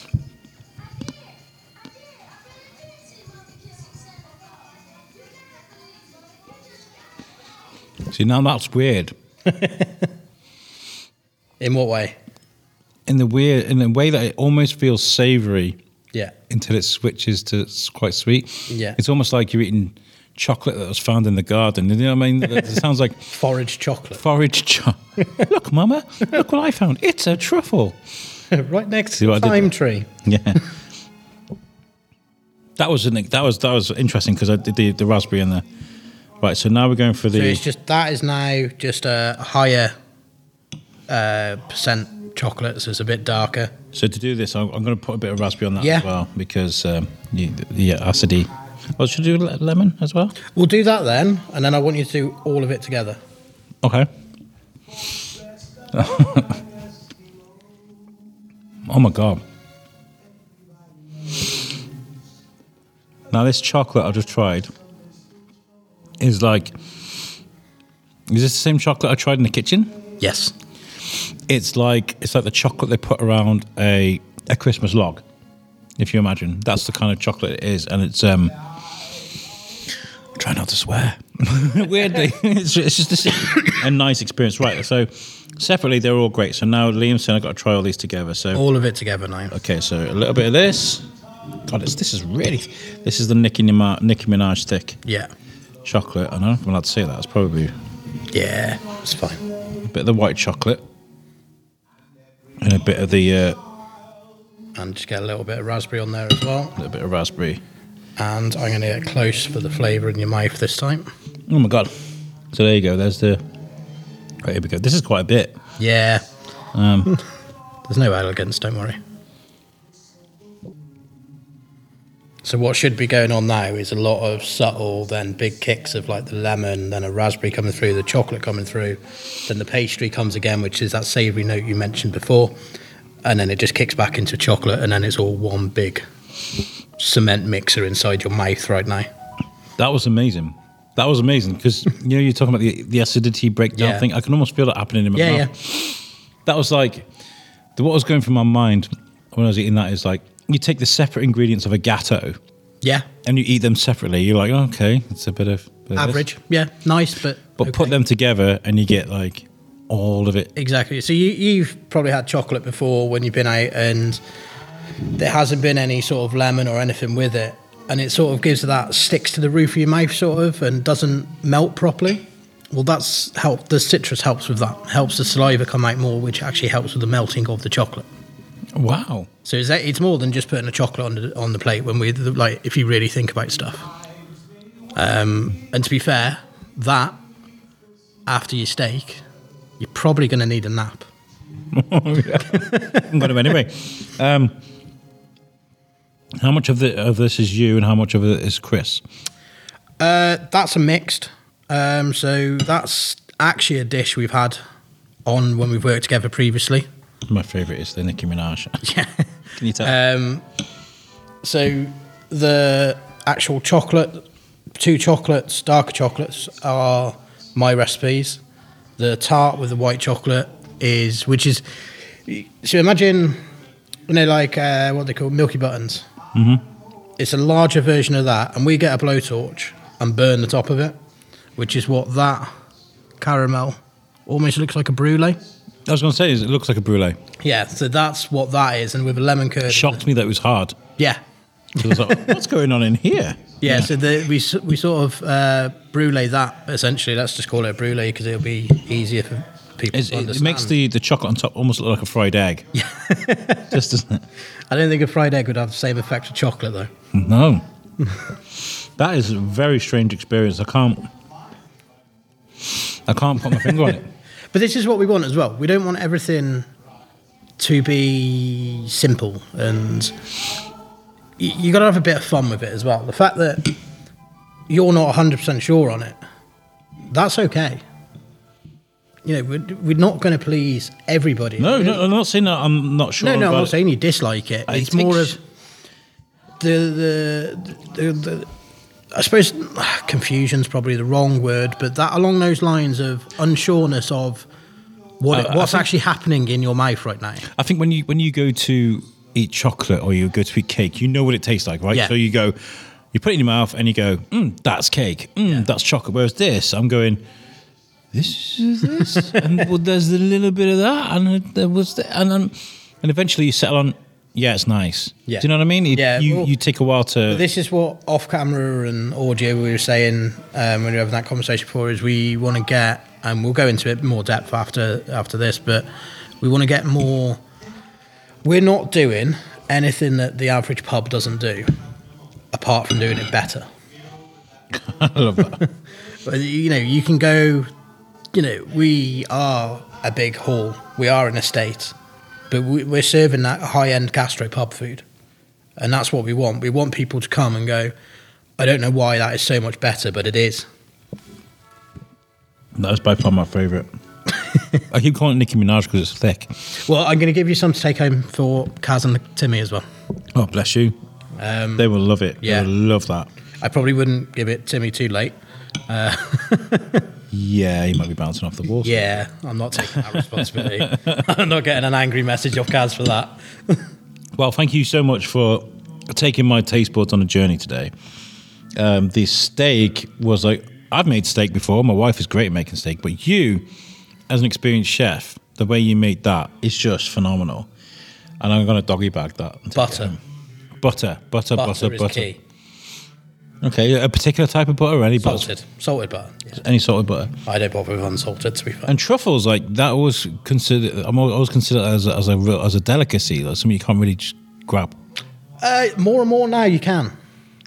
See now that's weird. in what way In the weird in a way that it almost feels savoury yeah until it switches to s- quite sweet. Yeah. It's almost like you're eating chocolate that was found in the garden. You know what I mean? It sounds like forage chocolate forage chocolate. look, Mama, look what I found. It's a truffle. right next to the thyme tree Yeah. that was an, that was that was interesting because I did the, the raspberry and the right. So now we're going for the. so it's just that is now just a higher uh, percent chocolate so it's a bit darker so to do this. I'm, I'm going to put a bit of raspberry on that Yeah. as well because um, you, the acidity. Oh, should I do le- lemon as well? we'll do that then and then i want you to do all of it together Okay. oh my god. Now this chocolate I just tried is like is this the same chocolate I tried in the kitchen? yes It's like it's like the chocolate they put around a a Christmas log. If you imagine, that's the kind of chocolate it is, and it's um. Try not to swear. Weirdly, it's, it's just a, a nice experience, right? So separately, they're all great. So now Liam's saying I've got to try all these together. So All of it together now. okay, so a little bit of this. God, it's, this is really. This is the Nicki Minaj, Nicki Minaj thick Yeah. Chocolate. I don't know if I'm allowed to say that. It's probably Yeah, it's fine. a bit of the white chocolate and a bit of the uh, And just get a little bit of raspberry on there as well. A little bit of raspberry. And I'm going to get close for the flavour in your mouth this time. Oh my god! So there you go. There's the. Right, here we go. This is quite a bit. Yeah. Um, There's no elegance, don't worry. So what should be going on now is a lot of subtle, then big kicks of like the lemon, then a raspberry coming through, the chocolate coming through, then the pastry comes again, which is that savoury note you mentioned before, and then it just kicks back into chocolate, and then it's all one big cement mixer inside your mouth right now. that was amazing. That was amazing because you know you're talking about the the acidity breakdown Yeah. thing. I can almost feel it happening in my Yeah, mouth. That was like the, what was going through my mind when I was eating that is like you take the separate ingredients of a gateau Yeah, and you eat them separately. You're like, okay, it's a bit of bit of average. Yeah, nice, but but put them together and you get like all of it. Exactly. So you, you've probably had chocolate before when you've been out, and there hasn't been any sort of lemon or anything with it, and it sort of gives that sticks to the roof of your mouth, sort of, and doesn't melt properly. Well, that's help. The citrus helps with that. Helps the saliva come out more, which actually helps with the melting of the chocolate. Wow. So it's, it's more than just putting a chocolate on the, on the plate when we like if you really think about stuff. Um, and to be fair, that after your steak, you're probably going to need a nap. I'm going to anyway. Um, how much of the of this is you and how much of it is Chris? Uh, that's a mixed. Um, so that's actually a dish we've had on when we've worked together previously. My favourite is the Nicki Minaj. Yeah. Can you tell? Um, so the actual chocolate, two chocolates, darker chocolates are my recipes. The tart with the white chocolate is, which is, so imagine, you know, like uh, what they call Milky Buttons. Mm-hmm. It's a larger version of that, and we get a blowtorch and burn the top of it, which is what that caramel almost looks like a brulee. I was going to say, is it looks like a brulee. Yeah, so that's what that is, and with a lemon curd. Shocked me that it was hard. Yeah, 'Cause I was like, what's going on in here? Yeah, so the, we s- we sort of uh, brulee that essentially. Let's just call it a brulee because it'll be easier for people It's, to it, understand. it makes the, the chocolate on top almost look like a fried egg. Yeah. Just doesn't it? I don't think a fried egg would have the same effect with chocolate though. No. that is a very strange experience. I can't. I can't put my finger on it. But this is what we want as well. We don't want everything to be simple, and you got to have a bit of fun with it as well. The fact that you're not 100 percent sure on it, that's okay. You know, we're, we're not going to please everybody. No, no, I'm not saying that I'm not sure. No, no, I'm not it. saying you dislike it. I It's more of the the, the the I suppose confusion's probably the wrong word, but that along those lines of unsureness of what I what's think- actually happening in your mouth right now. I think when you when you go to eat chocolate or you go to eat cake, you know what it tastes like, right? Yeah. So you go, you put it in your mouth and you go, mm, that's cake, mm, that's chocolate. Whereas this, I'm going, this is this, and well, there's a little bit of that, and there was, the, and then, and eventually you settle on, yeah, it's nice. Yeah. Do you know what I mean? It- Yeah, You well- you take a while to. This is what off camera and audio we were saying um, when we were having that conversation before is we want to get and we'll go into it more depth after after this, but we want to get more. We're not doing anything that the average pub doesn't do, apart from doing it better. I love that. But you know, you can go. You know, we are a big hall. We are an estate, but we, we're serving that high-end gastro pub food, and that's what we want. We want people to come and go. I don't know why that is so much better, but it is. That was by far my favourite. I keep calling it Nicki Minaj because it's thick. Well, I'm going to give you some to take home for Kaz and Timmy as well. Oh, bless you. Um, They will love it. Yeah. They will love that. I probably wouldn't give it Timmy too late. Yeah, he might be bouncing off the wall. Yeah, I'm not taking that responsibility. I'm not getting an angry message off Kaz for that. Well, thank you so much for taking my taste buds on a journey today. Um, the steak was like I've made steak before. My wife is great at making steak, but you, as an experienced chef, the way you made that is just phenomenal. And I'm going to doggy bag that. Butter. Butter, butter, butter, Butter butter. Okay, a particular type of butter or any butter? Salted. Salted butter. Yeah. Any of butter. I don't bother with unsalted, to be fair. And truffles, like that, was considered. I'm always considered as a, as a real, as a delicacy, like something you can't really just grab. Uh, more and more now you can,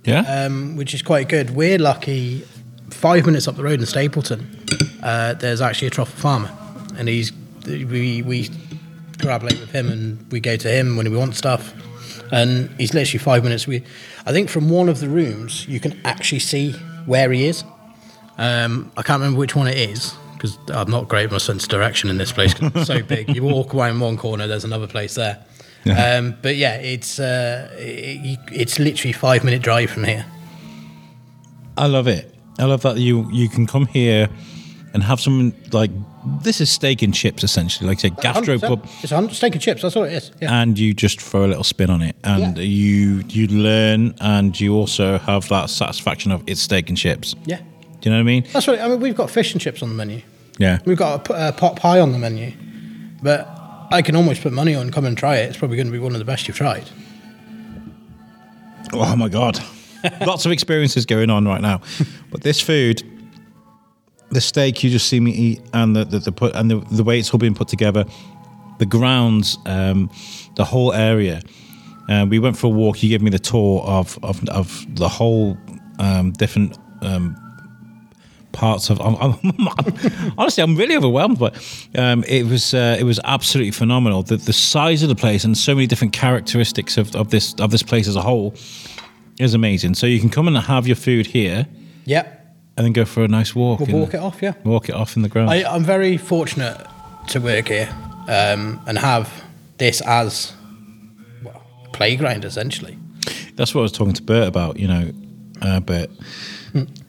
Yeah. um, which is quite good. We're lucky. Five minutes up the road in Stapleton, uh, there's actually a truffle farmer, and he's we we collaborate with him, and we go to him when we want stuff, and he's literally five minutes. We, I think, from one of the rooms you can actually see where he is. Um, I can't remember which one it is because I'm not great with my sense of direction in this place 'cause it's so big. You walk away in one corner, there's another place there. Yeah. Um, but yeah, it's uh, it, it's literally five minute drive from here. I love it. I love that you you can come here and have some like this is steak and chips essentially, like I say, gastro 100%. pub, It's a steak and chips. That's what it is. Yeah. and you just throw a little spin on it, and Yeah. you you learn, and you also have that satisfaction of it's steak and chips. yeah. Do you know what I mean? That's what I mean. We've got fish and chips on the menu. Yeah. We've got a pot pie on the menu, but I can almost put money on. Come and try it. It's probably going to be one of the best you've tried. Oh my god, lots of experiences going on right now. But this food, the steak you just see me eat, and the the, the put and the, the way it's all being put together, the grounds, um, the whole area. Uh, we went for a walk. You gave me the tour of of, of the whole um, different. Um, Parts of I'm, I'm, honestly, I'm really overwhelmed. But um, it was uh, it was absolutely phenomenal. The, the size of the place and so many different characteristics of, of this of this place as a whole is amazing. So you can come and have your food here, Yep. And then go for a nice walk. We'll walk the- it off. Yeah. Walk it off in the ground. I, I'm very fortunate to work here um, and have this as well, playground essentially. That's what I was talking to Bert about. You know, uh, Bert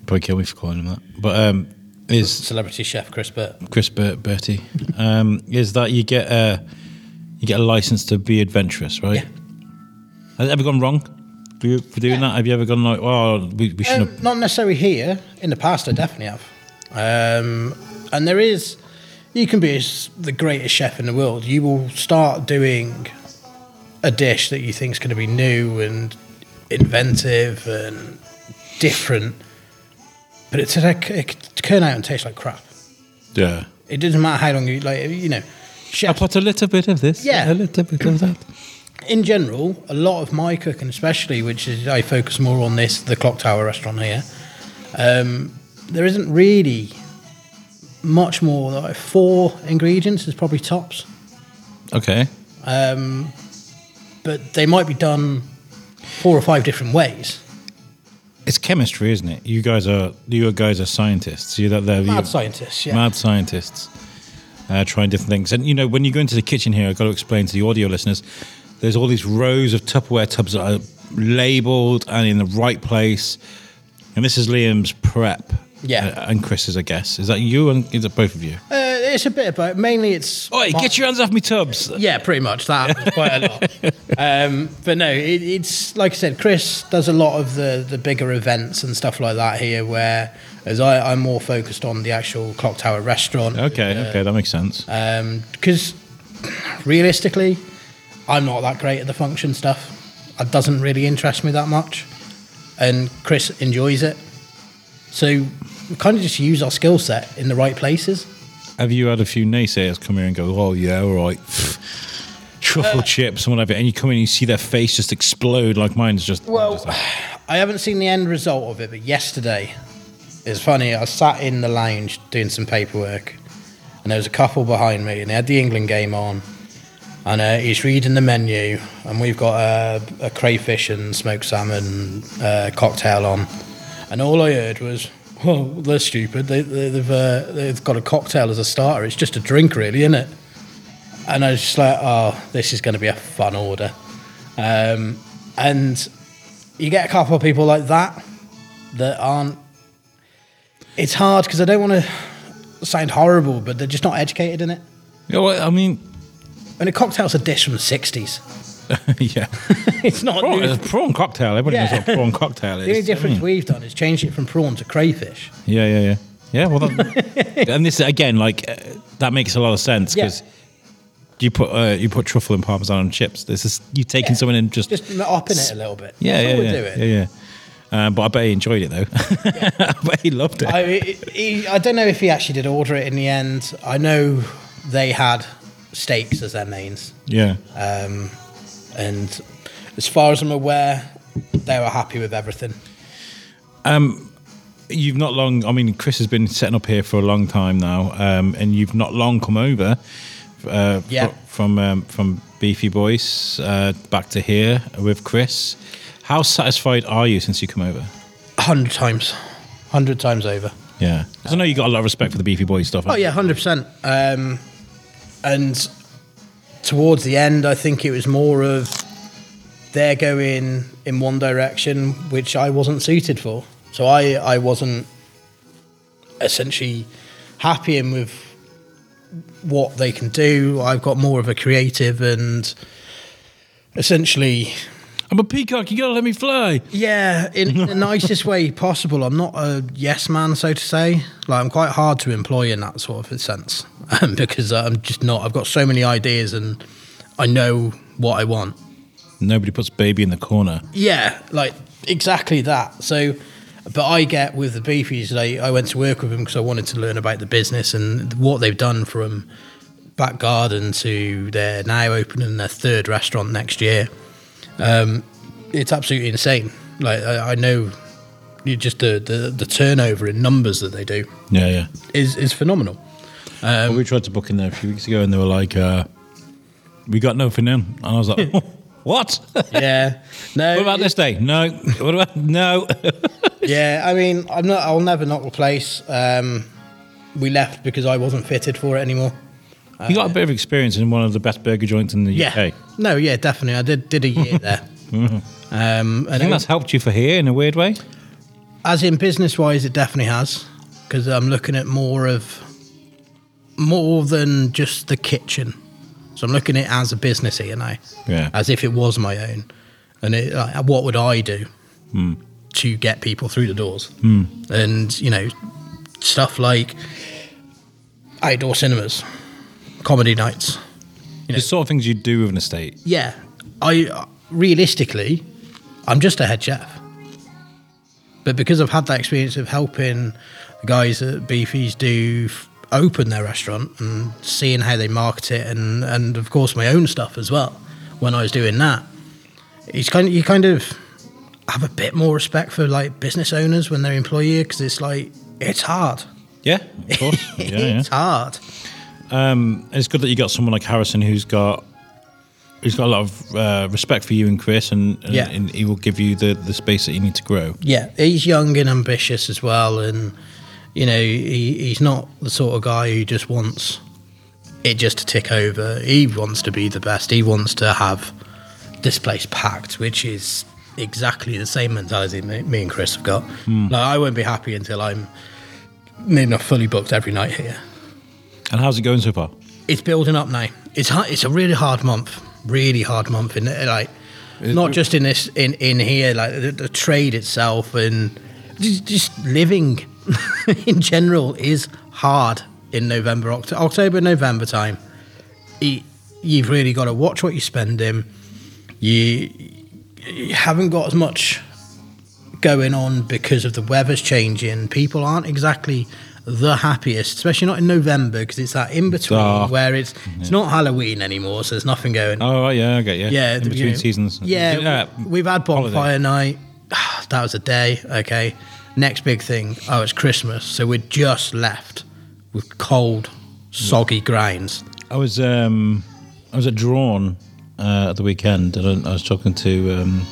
probably kill me for calling him that, but um, is Celebrity chef Chris Burt, Chris Burt Bertie um, is that you get a you get a license to be adventurous, right? Yeah. Has it ever gone wrong for, doing that? Have you ever gone like, oh, we, we shouldn't Um, have? not necessarily here. In the past, I definitely have. Um, and there is, you can be the greatest chef in the world. You will start doing a dish that you think is going to be new and inventive and different, but it's like it could turn out and taste like crap. Yeah. It doesn't matter how long you like. You know, I put a little bit of this, Yeah. a little bit of that. In general, a lot of my cooking, especially, which is I focus more on this, the Clock Tower restaurant here. Um, there isn't really much more. Like four ingredients is probably tops, Okay. um, but they might be done four or five different ways. It's chemistry, isn't it? You guys are you guys are scientists. You're that they're Mad scientists, yeah. mad scientists, uh, trying different things. And you know, when you go into the kitchen here, I've got to explain to the audio listeners. There's all these rows of Tupperware tubs that are labelled and in the right place. And this is Liam's prep. Yeah. uh, and Chris's, I guess. Is that you and is it both of you? Uh, it's a bit about mainly it's. Oi, my- get your hands off me tubs. Yeah, pretty much. That happens quite a lot. Um, but no, it, it's like I said, Chris does a lot of the, the bigger events and stuff like that here, where as I, I'm more focused on the actual Clock Tower restaurant. Okay, okay, that makes sense. Because realistically, I'm not that great at the function stuff. It doesn't really interest me that much. And Chris enjoys it. So we kind of just use our skill set in the right places. Have you had a few naysayers come here and go, "Oh yeah, all right, truffle uh, chips and whatever," and you come in and you see their face just explode like mine's just. Well, just like- I haven't seen the end result of it, but yesterday, it's funny. I sat in the lounge doing some paperwork, and there was a couple behind me, and they had the England game on, and uh, he's reading the menu, and we've got a, a crayfish and smoked salmon uh, cocktail on, and all I heard was. Well, they're stupid. They, they, they've uh, they've got a cocktail as a starter. It's just a drink, really, isn't it? And I was just like, oh, this is going to be a fun order. Um, and you get a couple of people like that that aren't. It's hard because I don't want to sound horrible, but they're just not educated in it. Yeah, well, I mean, And a cocktail's a dish from the '60s. yeah. it's not. Prawn, new- it's a prawn cocktail. Everybody knows what a prawn cocktail is. the only difference Mm. we've done is changed it from prawn to crayfish. Yeah, yeah, yeah. Yeah, well, that, and this again, like uh, that makes a lot of sense Yeah. because you put uh, you put truffle and parmesan on chips. This is you taking Yeah. something and just, Just upping it a little bit. yeah, That's yeah, all we're yeah, doing. yeah, yeah. Um, but I bet he enjoyed it though. I bet he loved it. I, he, I don't know if he actually did order it in the end. I know they had steaks as their mains, yeah, um, and as far as I'm aware, they were happy with everything. you've not long. I mean, Chris has been setting up here for a long time now, um, and you've not long come over. Uh, Yeah. from um, from Beefy Boys uh, back to here with Chris. How satisfied are you since you come over? A hundred times, hundred times over. Yeah, 'Cause I know you got a lot of respect for the Beefy Boys stuff. Oh yeah, hundred percent. Um, and towards the end, I think it was more of they're going in one direction, which I wasn't suited for. So I I wasn't essentially happy in with what they can do. I've got more of a creative and essentially I'm a peacock. You gotta let me fly. yeah, in the nicest way possible. I'm not a yes man, so to say. Like I'm quite hard to employ in that sort of a sense um, because I'm just not. I've got so many ideas and I know what I want. Nobody puts baby in the corner. Yeah, like exactly that. So, but I get with the beefies. Like I went to work with them because I wanted to learn about the business and what they've done from back garden to they're now opening their third restaurant next year. Um, it's absolutely insane. Like I, I know, you just the, the the turnover in numbers that they do Yeah, yeah. is is phenomenal. Well, we tried to book in there a few weeks ago, and they were like, uh, "We got nothing in," and I was like, "What? Yeah, no. what about this day? No. What about no?" Yeah, I mean, I'm not. I'll never not replace. Um, we left because I wasn't fitted for it anymore. you got a bit of experience in one of the best burger joints in the Yeah. UK. No, yeah, definitely. I did did a year there. Um, I think it- that's helped you for here in a weird way. as in business wise, it definitely has because I'm looking at more of more than just the kitchen. So I'm looking at it as a business here now, Yeah. as if it was my own. And it, like, what would I do hmm. to get people through the doors? Hmm. And you know, stuff like outdoor cinemas, comedy nights. The sort of things you do with an estate. Yeah, I realistically, I'm just a head chef. But because I've had that experience of helping the guys at Beefies do open their restaurant and seeing how they market it, and and of course my own stuff as well. When I was doing that, it's kind of you kind of have a bit more respect for like business owners when they're employee because it's like it's hard. Yeah, of course. yeah, yeah. it's hard. And it's good that you got someone like Harrison who's got who's got a lot of uh, respect for you and Chris, and, and, Yeah. and he will give you the, the space that you need to grow. Yeah, he's young and ambitious as well, and you know he, he's not the sort of guy who just wants it just to tick over. He wants to be the best. He wants to have this place packed, which is exactly the same mentality me, me and Chris have got. Hmm. Like I won't be happy until I'm near enough fully booked every night here. And how's it going so far? It's building up now. It's hard, it's a really hard month, really hard month in like not just in this in in here like the, the trade itself and just, just living in general is hard in November Oct- October November time. You, you've really got to watch what you spend in. You you haven't got as much going on because of the weather's changing. People aren't exactly the happiest, especially not in November because it's that in between where it's it's not Halloween anymore, so there's nothing going. Oh, right, yeah, I get you. yeah, in you between know, seasons. Yeah, we've had bonfire holiday. night. That was a day. Okay, next big thing. Oh, it's Christmas, so we're just left with cold, soggy grinds. I was um, I was at Drawn uh, at the weekend, and I, I was talking to um,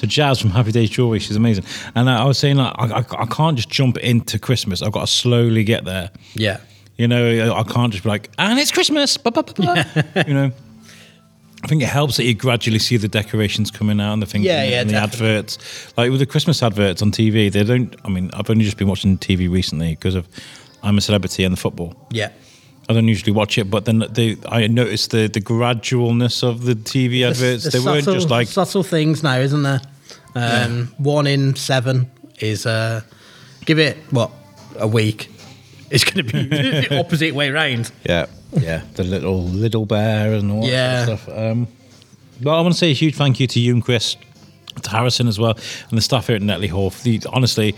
to Jazz from Happy Days Jewelry. She's amazing, and I, I was saying like I, I, I can't just jump into Christmas. I've got to slowly get there. Yeah, You know, I can't just be like, and it's Christmas. Ba, ba, ba." you know, I think it helps that you gradually see the decorations coming out and the things, Yeah, and, yeah, and the definitely. adverts. Like with the Christmas adverts on TV, they don't. I mean, I've only just been watching TV recently because of I'm a celebrity and the football. yeah, I don't usually watch it, but then the I noticed the the gradualness of the TV adverts. There's they weren't subtle, just like subtle things now, isn't there? Um, One in seven is uh, give it what a week. It's going to be the opposite way round. yeah, yeah, the little little bear and all Yeah. that stuff. Um, well, I want to say a huge thank you to you and Chris, to Harrison as well, and the staff here at Netley Hall. The, honestly,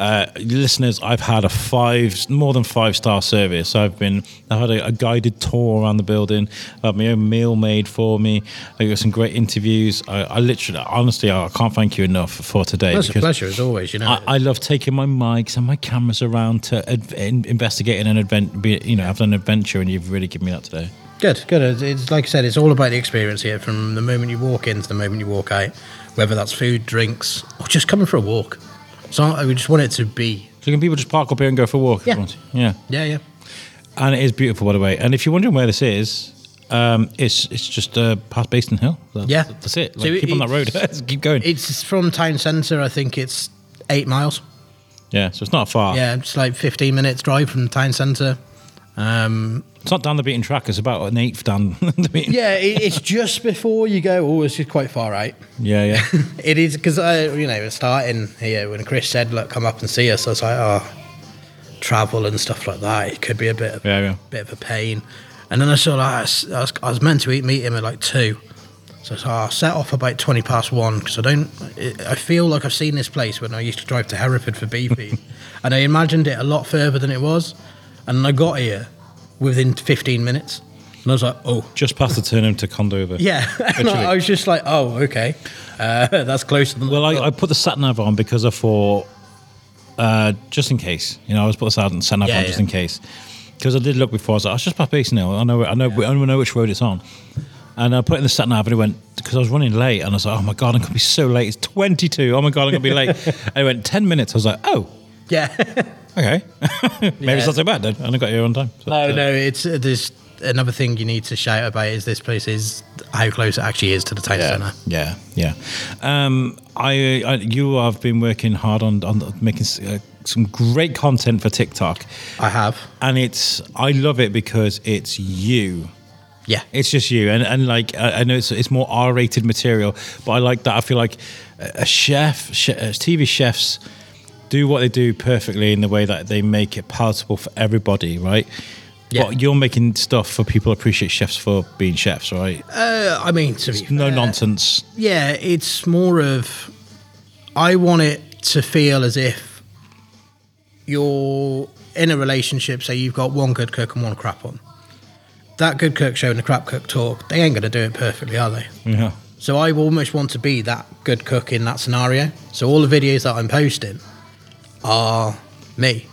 uh, listeners, I've had a five, more than five star service. I've been, I've had a, a guided tour around the building. I've had my own meal made for me. I got some great interviews. I, I literally, honestly, I can't thank you enough for today. That's a pleasure as always. You know, I, I love taking my mics and my cameras around to ad- in, investigating an event, you know, having an adventure, and you've really given me that today. Good, good. It's, it's like I said, it's all about the experience here from the moment you walk in to the moment you walk out, whether that's food, drinks, or just coming for a walk. So we just want it to be. So can people just park up here and go for a walk? if Yeah. they want to? yeah. Yeah, yeah. And it is beautiful, by the way. And if you're wondering where this is, um, it's it's just uh, past Bayston Hill. That- Yeah. that's it. So keep on that road. it's- keep going. It's from town centre. I think it's eight miles. yeah, so it's not far. Yeah, it's like 15 minutes drive from the town centre. Um, It's not down the beaten track. It's about an eighth down the beaten. yeah, it, it's just before you go. Oh, it's just quite far out. Yeah, yeah. It is because I, you know, starting here when Chris said, "Look, come up and see us," I was like, "Oh, travel and stuff like that. It could be a bit, of, Yeah, yeah. bit of a pain." And then I saw, like, I was, I was, meant to eat, meet him at like two, so I oh, I'll set off about twenty past one because I don't. I feel like I've seen this place when I used to drive to Hereford for BP, and I imagined it a lot further than it was, and I got here within fifteen minutes, and I was like, "Oh." Just past the turn into Condover. Yeah, I, was just like, "Oh, okay, uh, that's closer than." Well, I. I put the sat nav on because I thought, uh, just in case, you know, I was put the sat nav Yeah, on just yeah. in case, because I did look before. I was like, I was just past Bayston Hill. I know, I know, I know which road it's on. And I put in the sat nav and it went because I was running late and I was like, oh my god, I'm gonna be so late. It's 22. Oh my god, I'm gonna be late. and it went 10 minutes. I was like, oh, yeah. Okay, maybe it's not so bad then. I got here on time. So, No, uh, no, it's uh, there's another thing you need to shout about is this place is how close it actually is to the town centre. Yeah, yeah. Um, I, I, you have been working hard on on making uh, some great content for TikTok. I have. and it's I love it because it's you. Yeah. It's just you, and and like I I know it's it's more R-rated material, but I like that. I feel like a a chef, uh, TV chefs do what they do perfectly in the way that they make it palatable for everybody, right? Yeah. But you're making stuff for people appreciate chefs for being chefs, right? Uh, I mean, to be no fair, nonsense. Yeah, it's more of I want it to feel as if you're in a relationship. Say you've got one good cook and one crap one. That good cook showing the crap cook talk, they ain't going to do it perfectly, are they? Yeah. So I almost want to be that good cook in that scenario. So all the videos that I'm posting are me.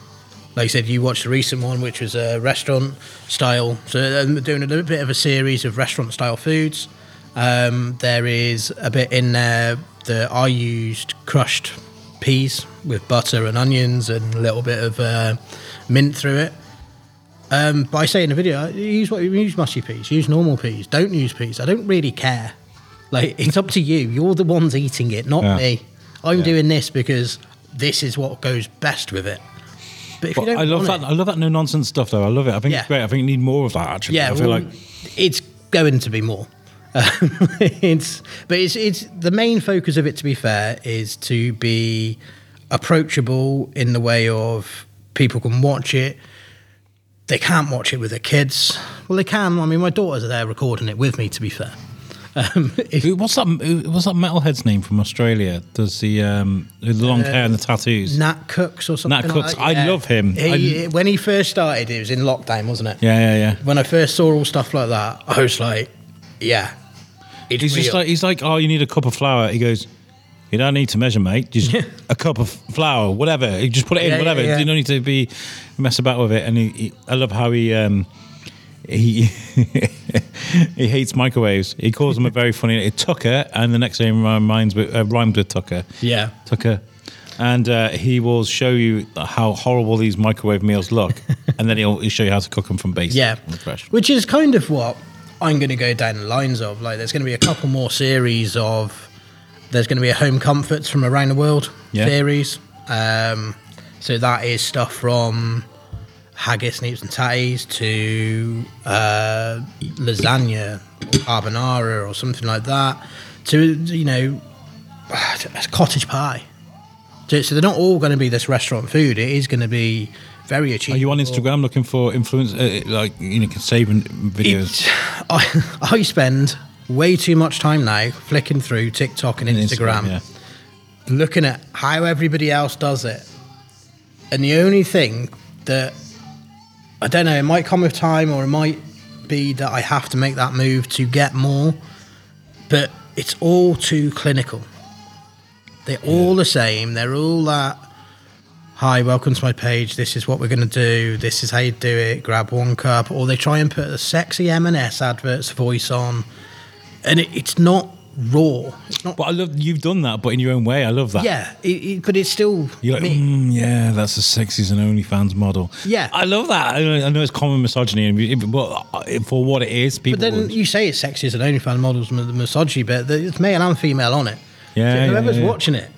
Like I said, you watched the recent one, which was a restaurant style. So I'm doing a little bit of a series of restaurant style foods. Um, there is a bit in there that I used crushed peas with butter and onions and a little bit of uh, mint through it. Um, but I say in the video, use what use mushy peas, use normal peas, don't use peas. I don't really care. Like it's up to you. You're the ones eating it, not Yeah. me. I'm doing this because this is what goes best with it. But if But you don't I love that. it- I love that no nonsense stuff, though. I love it. I think Yeah. it's great. I think you need more of that. Actually, yeah, I feel well, like it's going to be more. Um, it's but it's it's the main focus of it. To be fair, is to be approachable in the way of people can watch it. They can't watch it with their kids. Well, they can. I mean, my daughters are there recording it with me. To be fair, um, if, What's that? What's that metalhead's name from Australia? Does the um, with the long hair and the tattoos? Nat Cooks or something. Nat like Cooks, that, I yeah. love him. He, when he first started, it was in lockdown, wasn't it? Yeah, yeah, yeah. When I first saw all stuff like that, I was like, yeah. He's just like he's like, oh, you need a cup of flour. He goes, you don't need to measure, mate. Just a cup of flour, whatever. You just put it in, yeah, whatever. yeah. You don't need to be mess about with it. And he, he, I love how he. Um, he he hates microwaves. He calls them a very funny Tucker, and the next name rhymes with uh, rhymes with Tucker. Yeah. Tucker, and uh, he will show you how horrible these microwave meals look, and then he'll, he'll show you how to cook them from basic. Yeah, fresh. which is kind of what I'm going to go down the lines of. Like, there's going to be a couple more series of. There's going to be a home comforts from around the world Yeah. series. Um, so that is stuff from haggis, neeps and tatties to uh, lasagna, carbonara, or something like that, to you know, cottage pie. So, so they're not all going to be this restaurant food. It is going to be very achievable. Are you on Instagram looking for influence, uh, like you know, saving videos? It, I, I spend way too much time now flicking through TikTok and Instagram, yeah. looking at how everybody else does it. And the only thing that I don't know, it might come with time or it might be that I have to make that move to get more, but it's all too clinical. They're all the same. They're all that. Hi, welcome to my page. This is what we're going to do. This is how you do it. Grab one cup, or they try and put a sexy M&S adverts voice on, and it, it's not raw. It's not. But I love you've done that, but in your own way. I love that. Yeah, it, it, but it's still You're like, mm, yeah, that's as sexy as an OnlyFans model. Yeah. I love that. I know, I know it's common misogyny, but uh, for what it is, people. But then would- you say it's sexy as an OnlyFans models, the misogyny bit. It's male and female on it. Yeah, So whoever's yeah. watching it,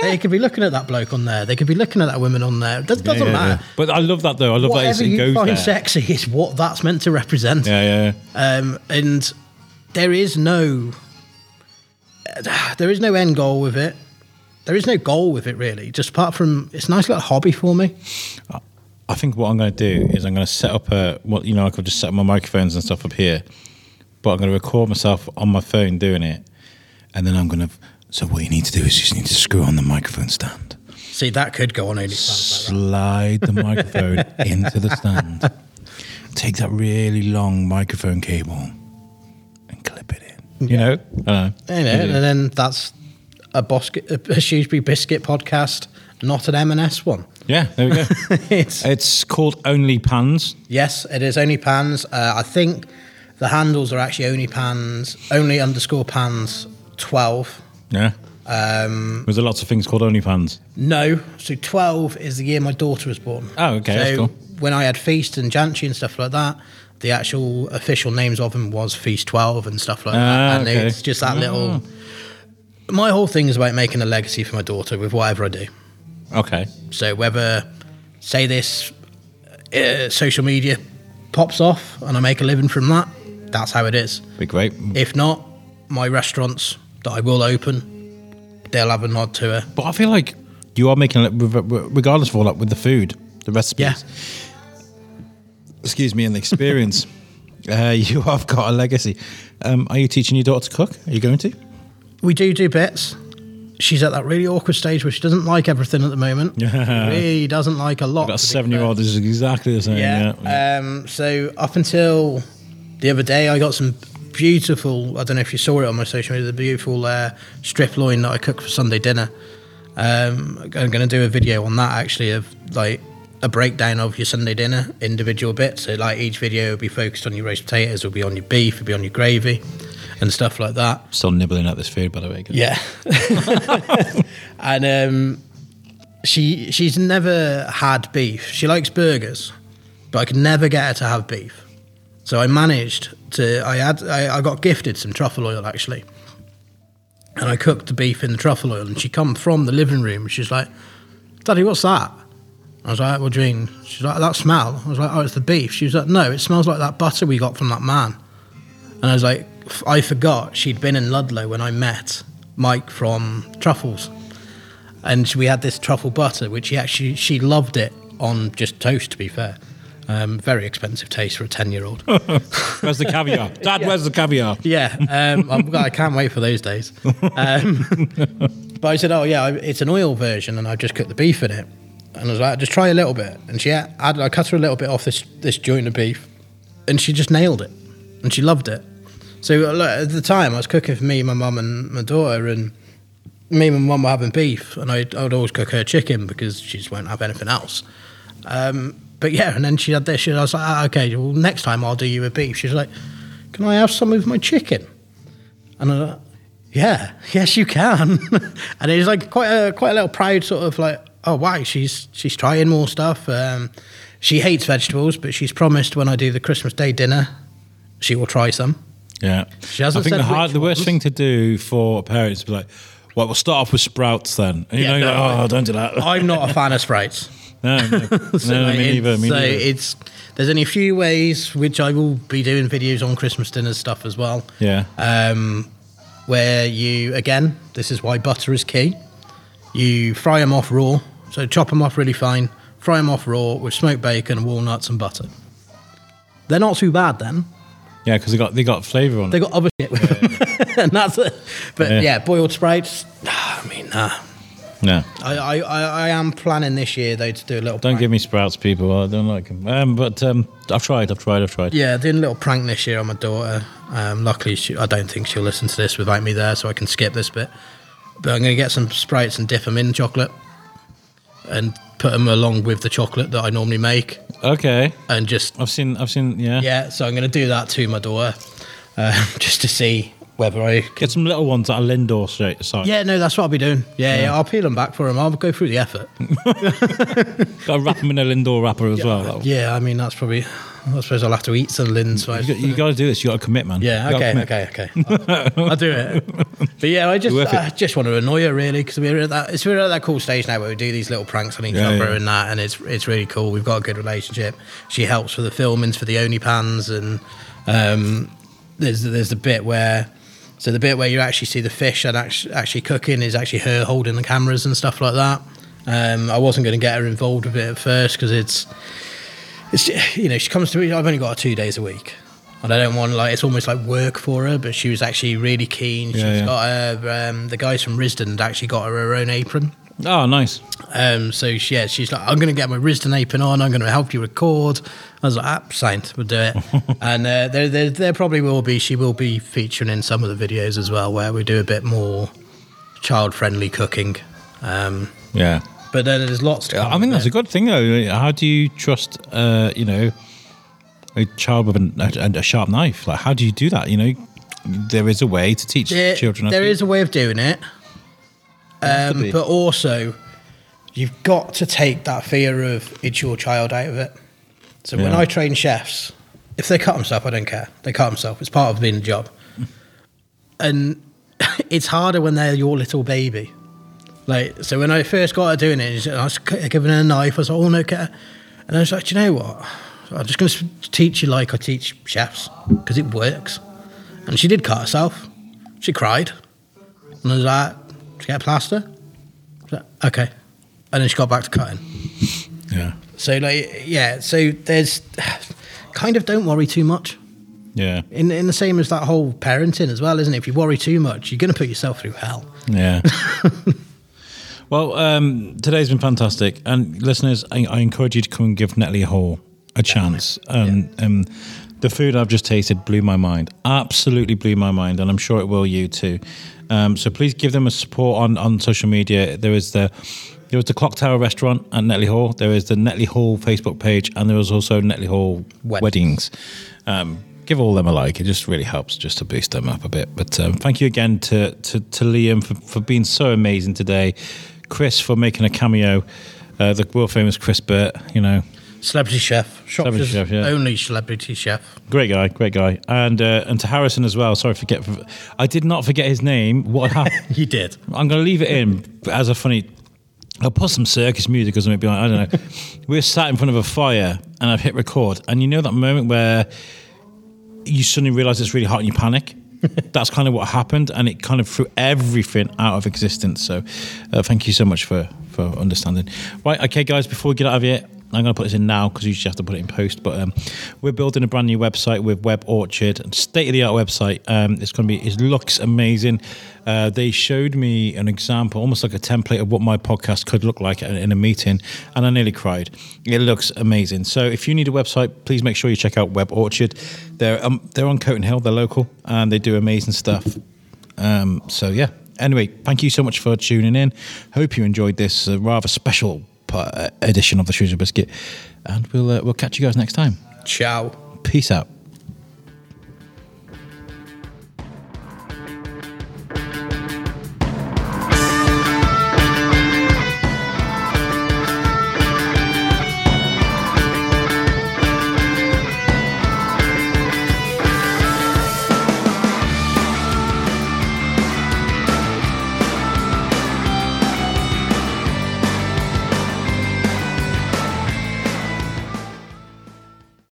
they could be looking at that bloke on there. They could be looking at that woman on there. It does- Yeah, doesn't yeah, matter. yeah. But I love that though. I love that Whatever it's, it you goes find there. sexy is what that's meant to represent. Yeah, yeah. yeah. Um, and there is no there is no end goal with it. There is no goal with it really. Just apart from it's a nice little hobby for me. I think what I'm going to do is I'm going to set up a what you know I could just set up my microphones and stuff up here, but I'm going to record myself on my phone doing it, and then I'm going to. So what you need to do is you just need to screw on the microphone stand, See, that could go on OnlyFans. Like slide the microphone into the stand, take that really long microphone cable, You know, I know. that. You know, and then that's a, bosque- a Shrewsbury Biscuit podcast, not an M&S one. Yeah, there we go. it's, it's called Only Pans. yes, it is only pans. Uh, I think the handles are actually only pans, only underscore pans 12. Yeah. Um, There's lots of things called Only Pans. No, so 12 is the year my daughter was born. Oh, okay, So that's cool. when I had Feast and Janchi and stuff like that, the actual official names of them was Feast 12 and stuff like Ah, that. And okay. it's just that little. My whole thing is about making a legacy for my daughter with whatever I do. Okay. So whether, say, this uh, social media pops off and I make a living from that, that's how it is. Be great. If not, my restaurants that I will open, they'll have a nod to her. But I feel like you are making it, regardless of all that, with the food, the recipes. Yeah. Excuse me, and the experience. uh, you have got a legacy. Um, are you teaching your daughter to cook? Are you going to? We do do bits. She's at that really awkward stage where she doesn't like everything at the moment. Yeah. really doesn't like a lot. That seven year old is exactly the same. Yeah. Yeah. Um, so up until the other day, I got some beautiful. I don't know if you saw it on my social media. The beautiful uh, strip loin that I cooked for Sunday dinner. Um, I'm going to do a video on that actually of like a breakdown of your Sunday dinner, individual bits. So like each video will be focused on your roast potatoes, will be on your beef, will be on your gravy, and stuff like that. Still nibbling at this food, by the way. guys. Yeah. and um, she she's never had beef. She likes burgers, but I could never get her to have beef. So I managed to. I had. I, I got gifted some truffle oil actually, and I cooked the beef in the truffle oil. And she come from the living room. and She's like, "Daddy, what's that?" I was like, well, mean?" She's like, "That smell." I was like, "Oh, it's the beef." She was like, "No, it smells like that butter we got from that man." And I was like, I forgot she'd been in Ludlow when I met Mike from Truffles. And we had this truffle butter, which he actually, she loved it on just toast, to be fair. Um, very expensive taste for a 10 year old. Where's the caviar? Dad, where's the caviar? yeah. Um, I'm, can't wait for those days. Um, but I said, oh, yeah, it's an oil version, and I just cooked the beef in it. And I was like, just try a little bit. And she had, I cut her a little bit off this, this joint of beef, and she just nailed it. And she loved it. So at the time, I was cooking for me, my mum, and my daughter, and me and my mum were having beef, and I'd, I'd always cook her chicken because she just won't have anything else. Um, but yeah, and then she had this, and I was like, ah, okay, well, next time I'll do you a beef. She's like, can I have some of my chicken? And I was like, yeah, yes, you can. and it was like quite a quite a little proud sort of like, oh wow, she's she's trying more stuff. Um, she hates vegetables, but she's promised when I do the Christmas Day dinner, she will try some. Yeah. She hasn't I think said the, hard, the worst thing to do for parents is be like, well, we'll start off with sprouts then. And you Yeah, know, you're no, like, I- oh, don't do that. I'm not a fan of sprouts. No, no, So, no me neither. Me so neither. it's there's only a few ways which I will be doing videos on Christmas dinner stuff as well. Yeah. Um, where you again, this is why butter is key. You fry them off raw, so chop them off really fine. Fry them off raw with smoked bacon, walnuts, and butter. They're not too bad then. Yeah, because they got they got flavour on. Them. They got other shit with them, and that's it. But Yeah. yeah, boiled sprites. I mean, nah. no, I, I, I, I am planning this year though to do a little. don't prank. give me sprouts, people. I don't like them. Um, but um, I've tried. I've tried. I've tried. Yeah, doing a little prank this year on my daughter. Um, luckily, she, I don't think she'll listen to this without me there, so I can skip this bit. But I'm going to get some sprites and dip them in chocolate, and put them along with the chocolate that I normally make, Okay. and just I've seen. I've seen. Yeah. yeah. So I'm going to do that to my daughter, uh, just to see whether I. Get some little ones at a Lindor straight side. Yeah, no, that's what I'll be doing. Yeah, yeah, I'll peel them back for him. I'll go through the effort. Got wrap them in a Lindor wrapper as well. That'll- Yeah, I mean that's probably. I suppose I'll have to eat some Lynn. So I- You, got to do this. You got to commit, man. Yeah. Okay. commit. Okay. Okay. I'll, I'll do it. But yeah, I just I just want to annoy her really because we're at that it's we're at that cool stage now where we do these little pranks on each Yeah, other yeah. and that, and it's it's really cool. We've got a good relationship. She helps with the filmings for the OnlyPans, and um, there's there's the bit where. So the bit where you actually see the fish and actually, actually cooking is actually her holding the cameras and stuff like that. Um, I wasn't going to get her involved with it at first because it's it's you know she comes to me. I've only got her two days a week, and I don't want like it's almost like work for her. But she was actually really keen. She's Yeah, yeah. got her um, the guys from Risdon had actually got her her own apron. Oh, nice. Um, so she, yeah, she's like, I'm going to get my Risdon apron on. I'm going to help you record. I was like, ah, signed, we'll do it. and uh, there, there, there probably will be. She will be featuring in some of the videos as well, where we do a bit more child-friendly cooking. Um, Yeah. But then there's lots. To I mean, that's a good thing, though. How do you trust, uh, you know, a child with an, a, a sharp knife? Like, how do you do that? You know, there is a way to teach There, children. there is a way of doing it, um, but also you've got to take that fear of it's your child out of it. So when I train chefs, if they cut themselves, I don't care. They cut themselves. It's part of being a job, and it's harder when they're your little baby. Like so, when I first got her doing it, I was giving her a knife. I was like, "Oh no, get her," and I was like, "Do you know what? I'm just going to teach you like I teach chefs because it works." And she did cut herself. She cried. And I was like, did you get a plaster? Like, okay. And then she got back to cutting. yeah. So, like, yeah, so there's kind of don't worry too much. Yeah. In, in the same as that whole parenting as well, isn't it? If you worry too much, you're going to put yourself through hell. Yeah. well, um, today's been fantastic, and listeners, I, I encourage you to come and give Netley Hall a chance. Um, um, the food I've just tasted blew my mind, absolutely blew my mind, and I'm sure it will you too. Um, so please give them a support on, on social media. There is the there was the Clock Tower restaurant at Netley Hall. There is the Netley Hall Facebook page, and there was also Netley Hall Wed- weddings. Um, give all them a like. It just really helps just to boost them up a bit. But um, thank you again to, to, to Liam for, for being so amazing today. Chris for making a cameo. Uh, the world famous Chris Burt, you know, Celebrity chef. Celebrity chef, yeah. only celebrity chef. great guy, great guy, and uh, and to Harrison as well. Sorry, forget. I did not forget his name. What happened? You did. I'm going to leave it in as a funny. I'll put some circus music because or something behind. I don't know. We're sat in front of a fire and I've hit record, and you know that moment where you suddenly realise it's really hot and you panic. That's kind of what happened, and it kind of threw everything out of existence. So, uh, thank you so much for for understanding. Right, okay, guys. Before we get out of here, I'm going to put this in now because you usually have to put it in post. But um, we're building a brand new website with Web Orchard, state of the art website. Um, it's going to be. It looks amazing. Uh, they showed me an example, almost like a template of what my podcast could look like in a meeting, and I nearly cried. It looks amazing. So if you need a website, please make sure you check out Web Orchard. They're um, they're on Coton Hill. They're local, and they do amazing stuff. Um, so yeah. Anyway, thank you so much for tuning in. Hope you enjoyed this uh, rather special edition of the Shrewsbury Biscuit, and we'll uh, we'll catch you guys next time. Ciao. Peace out.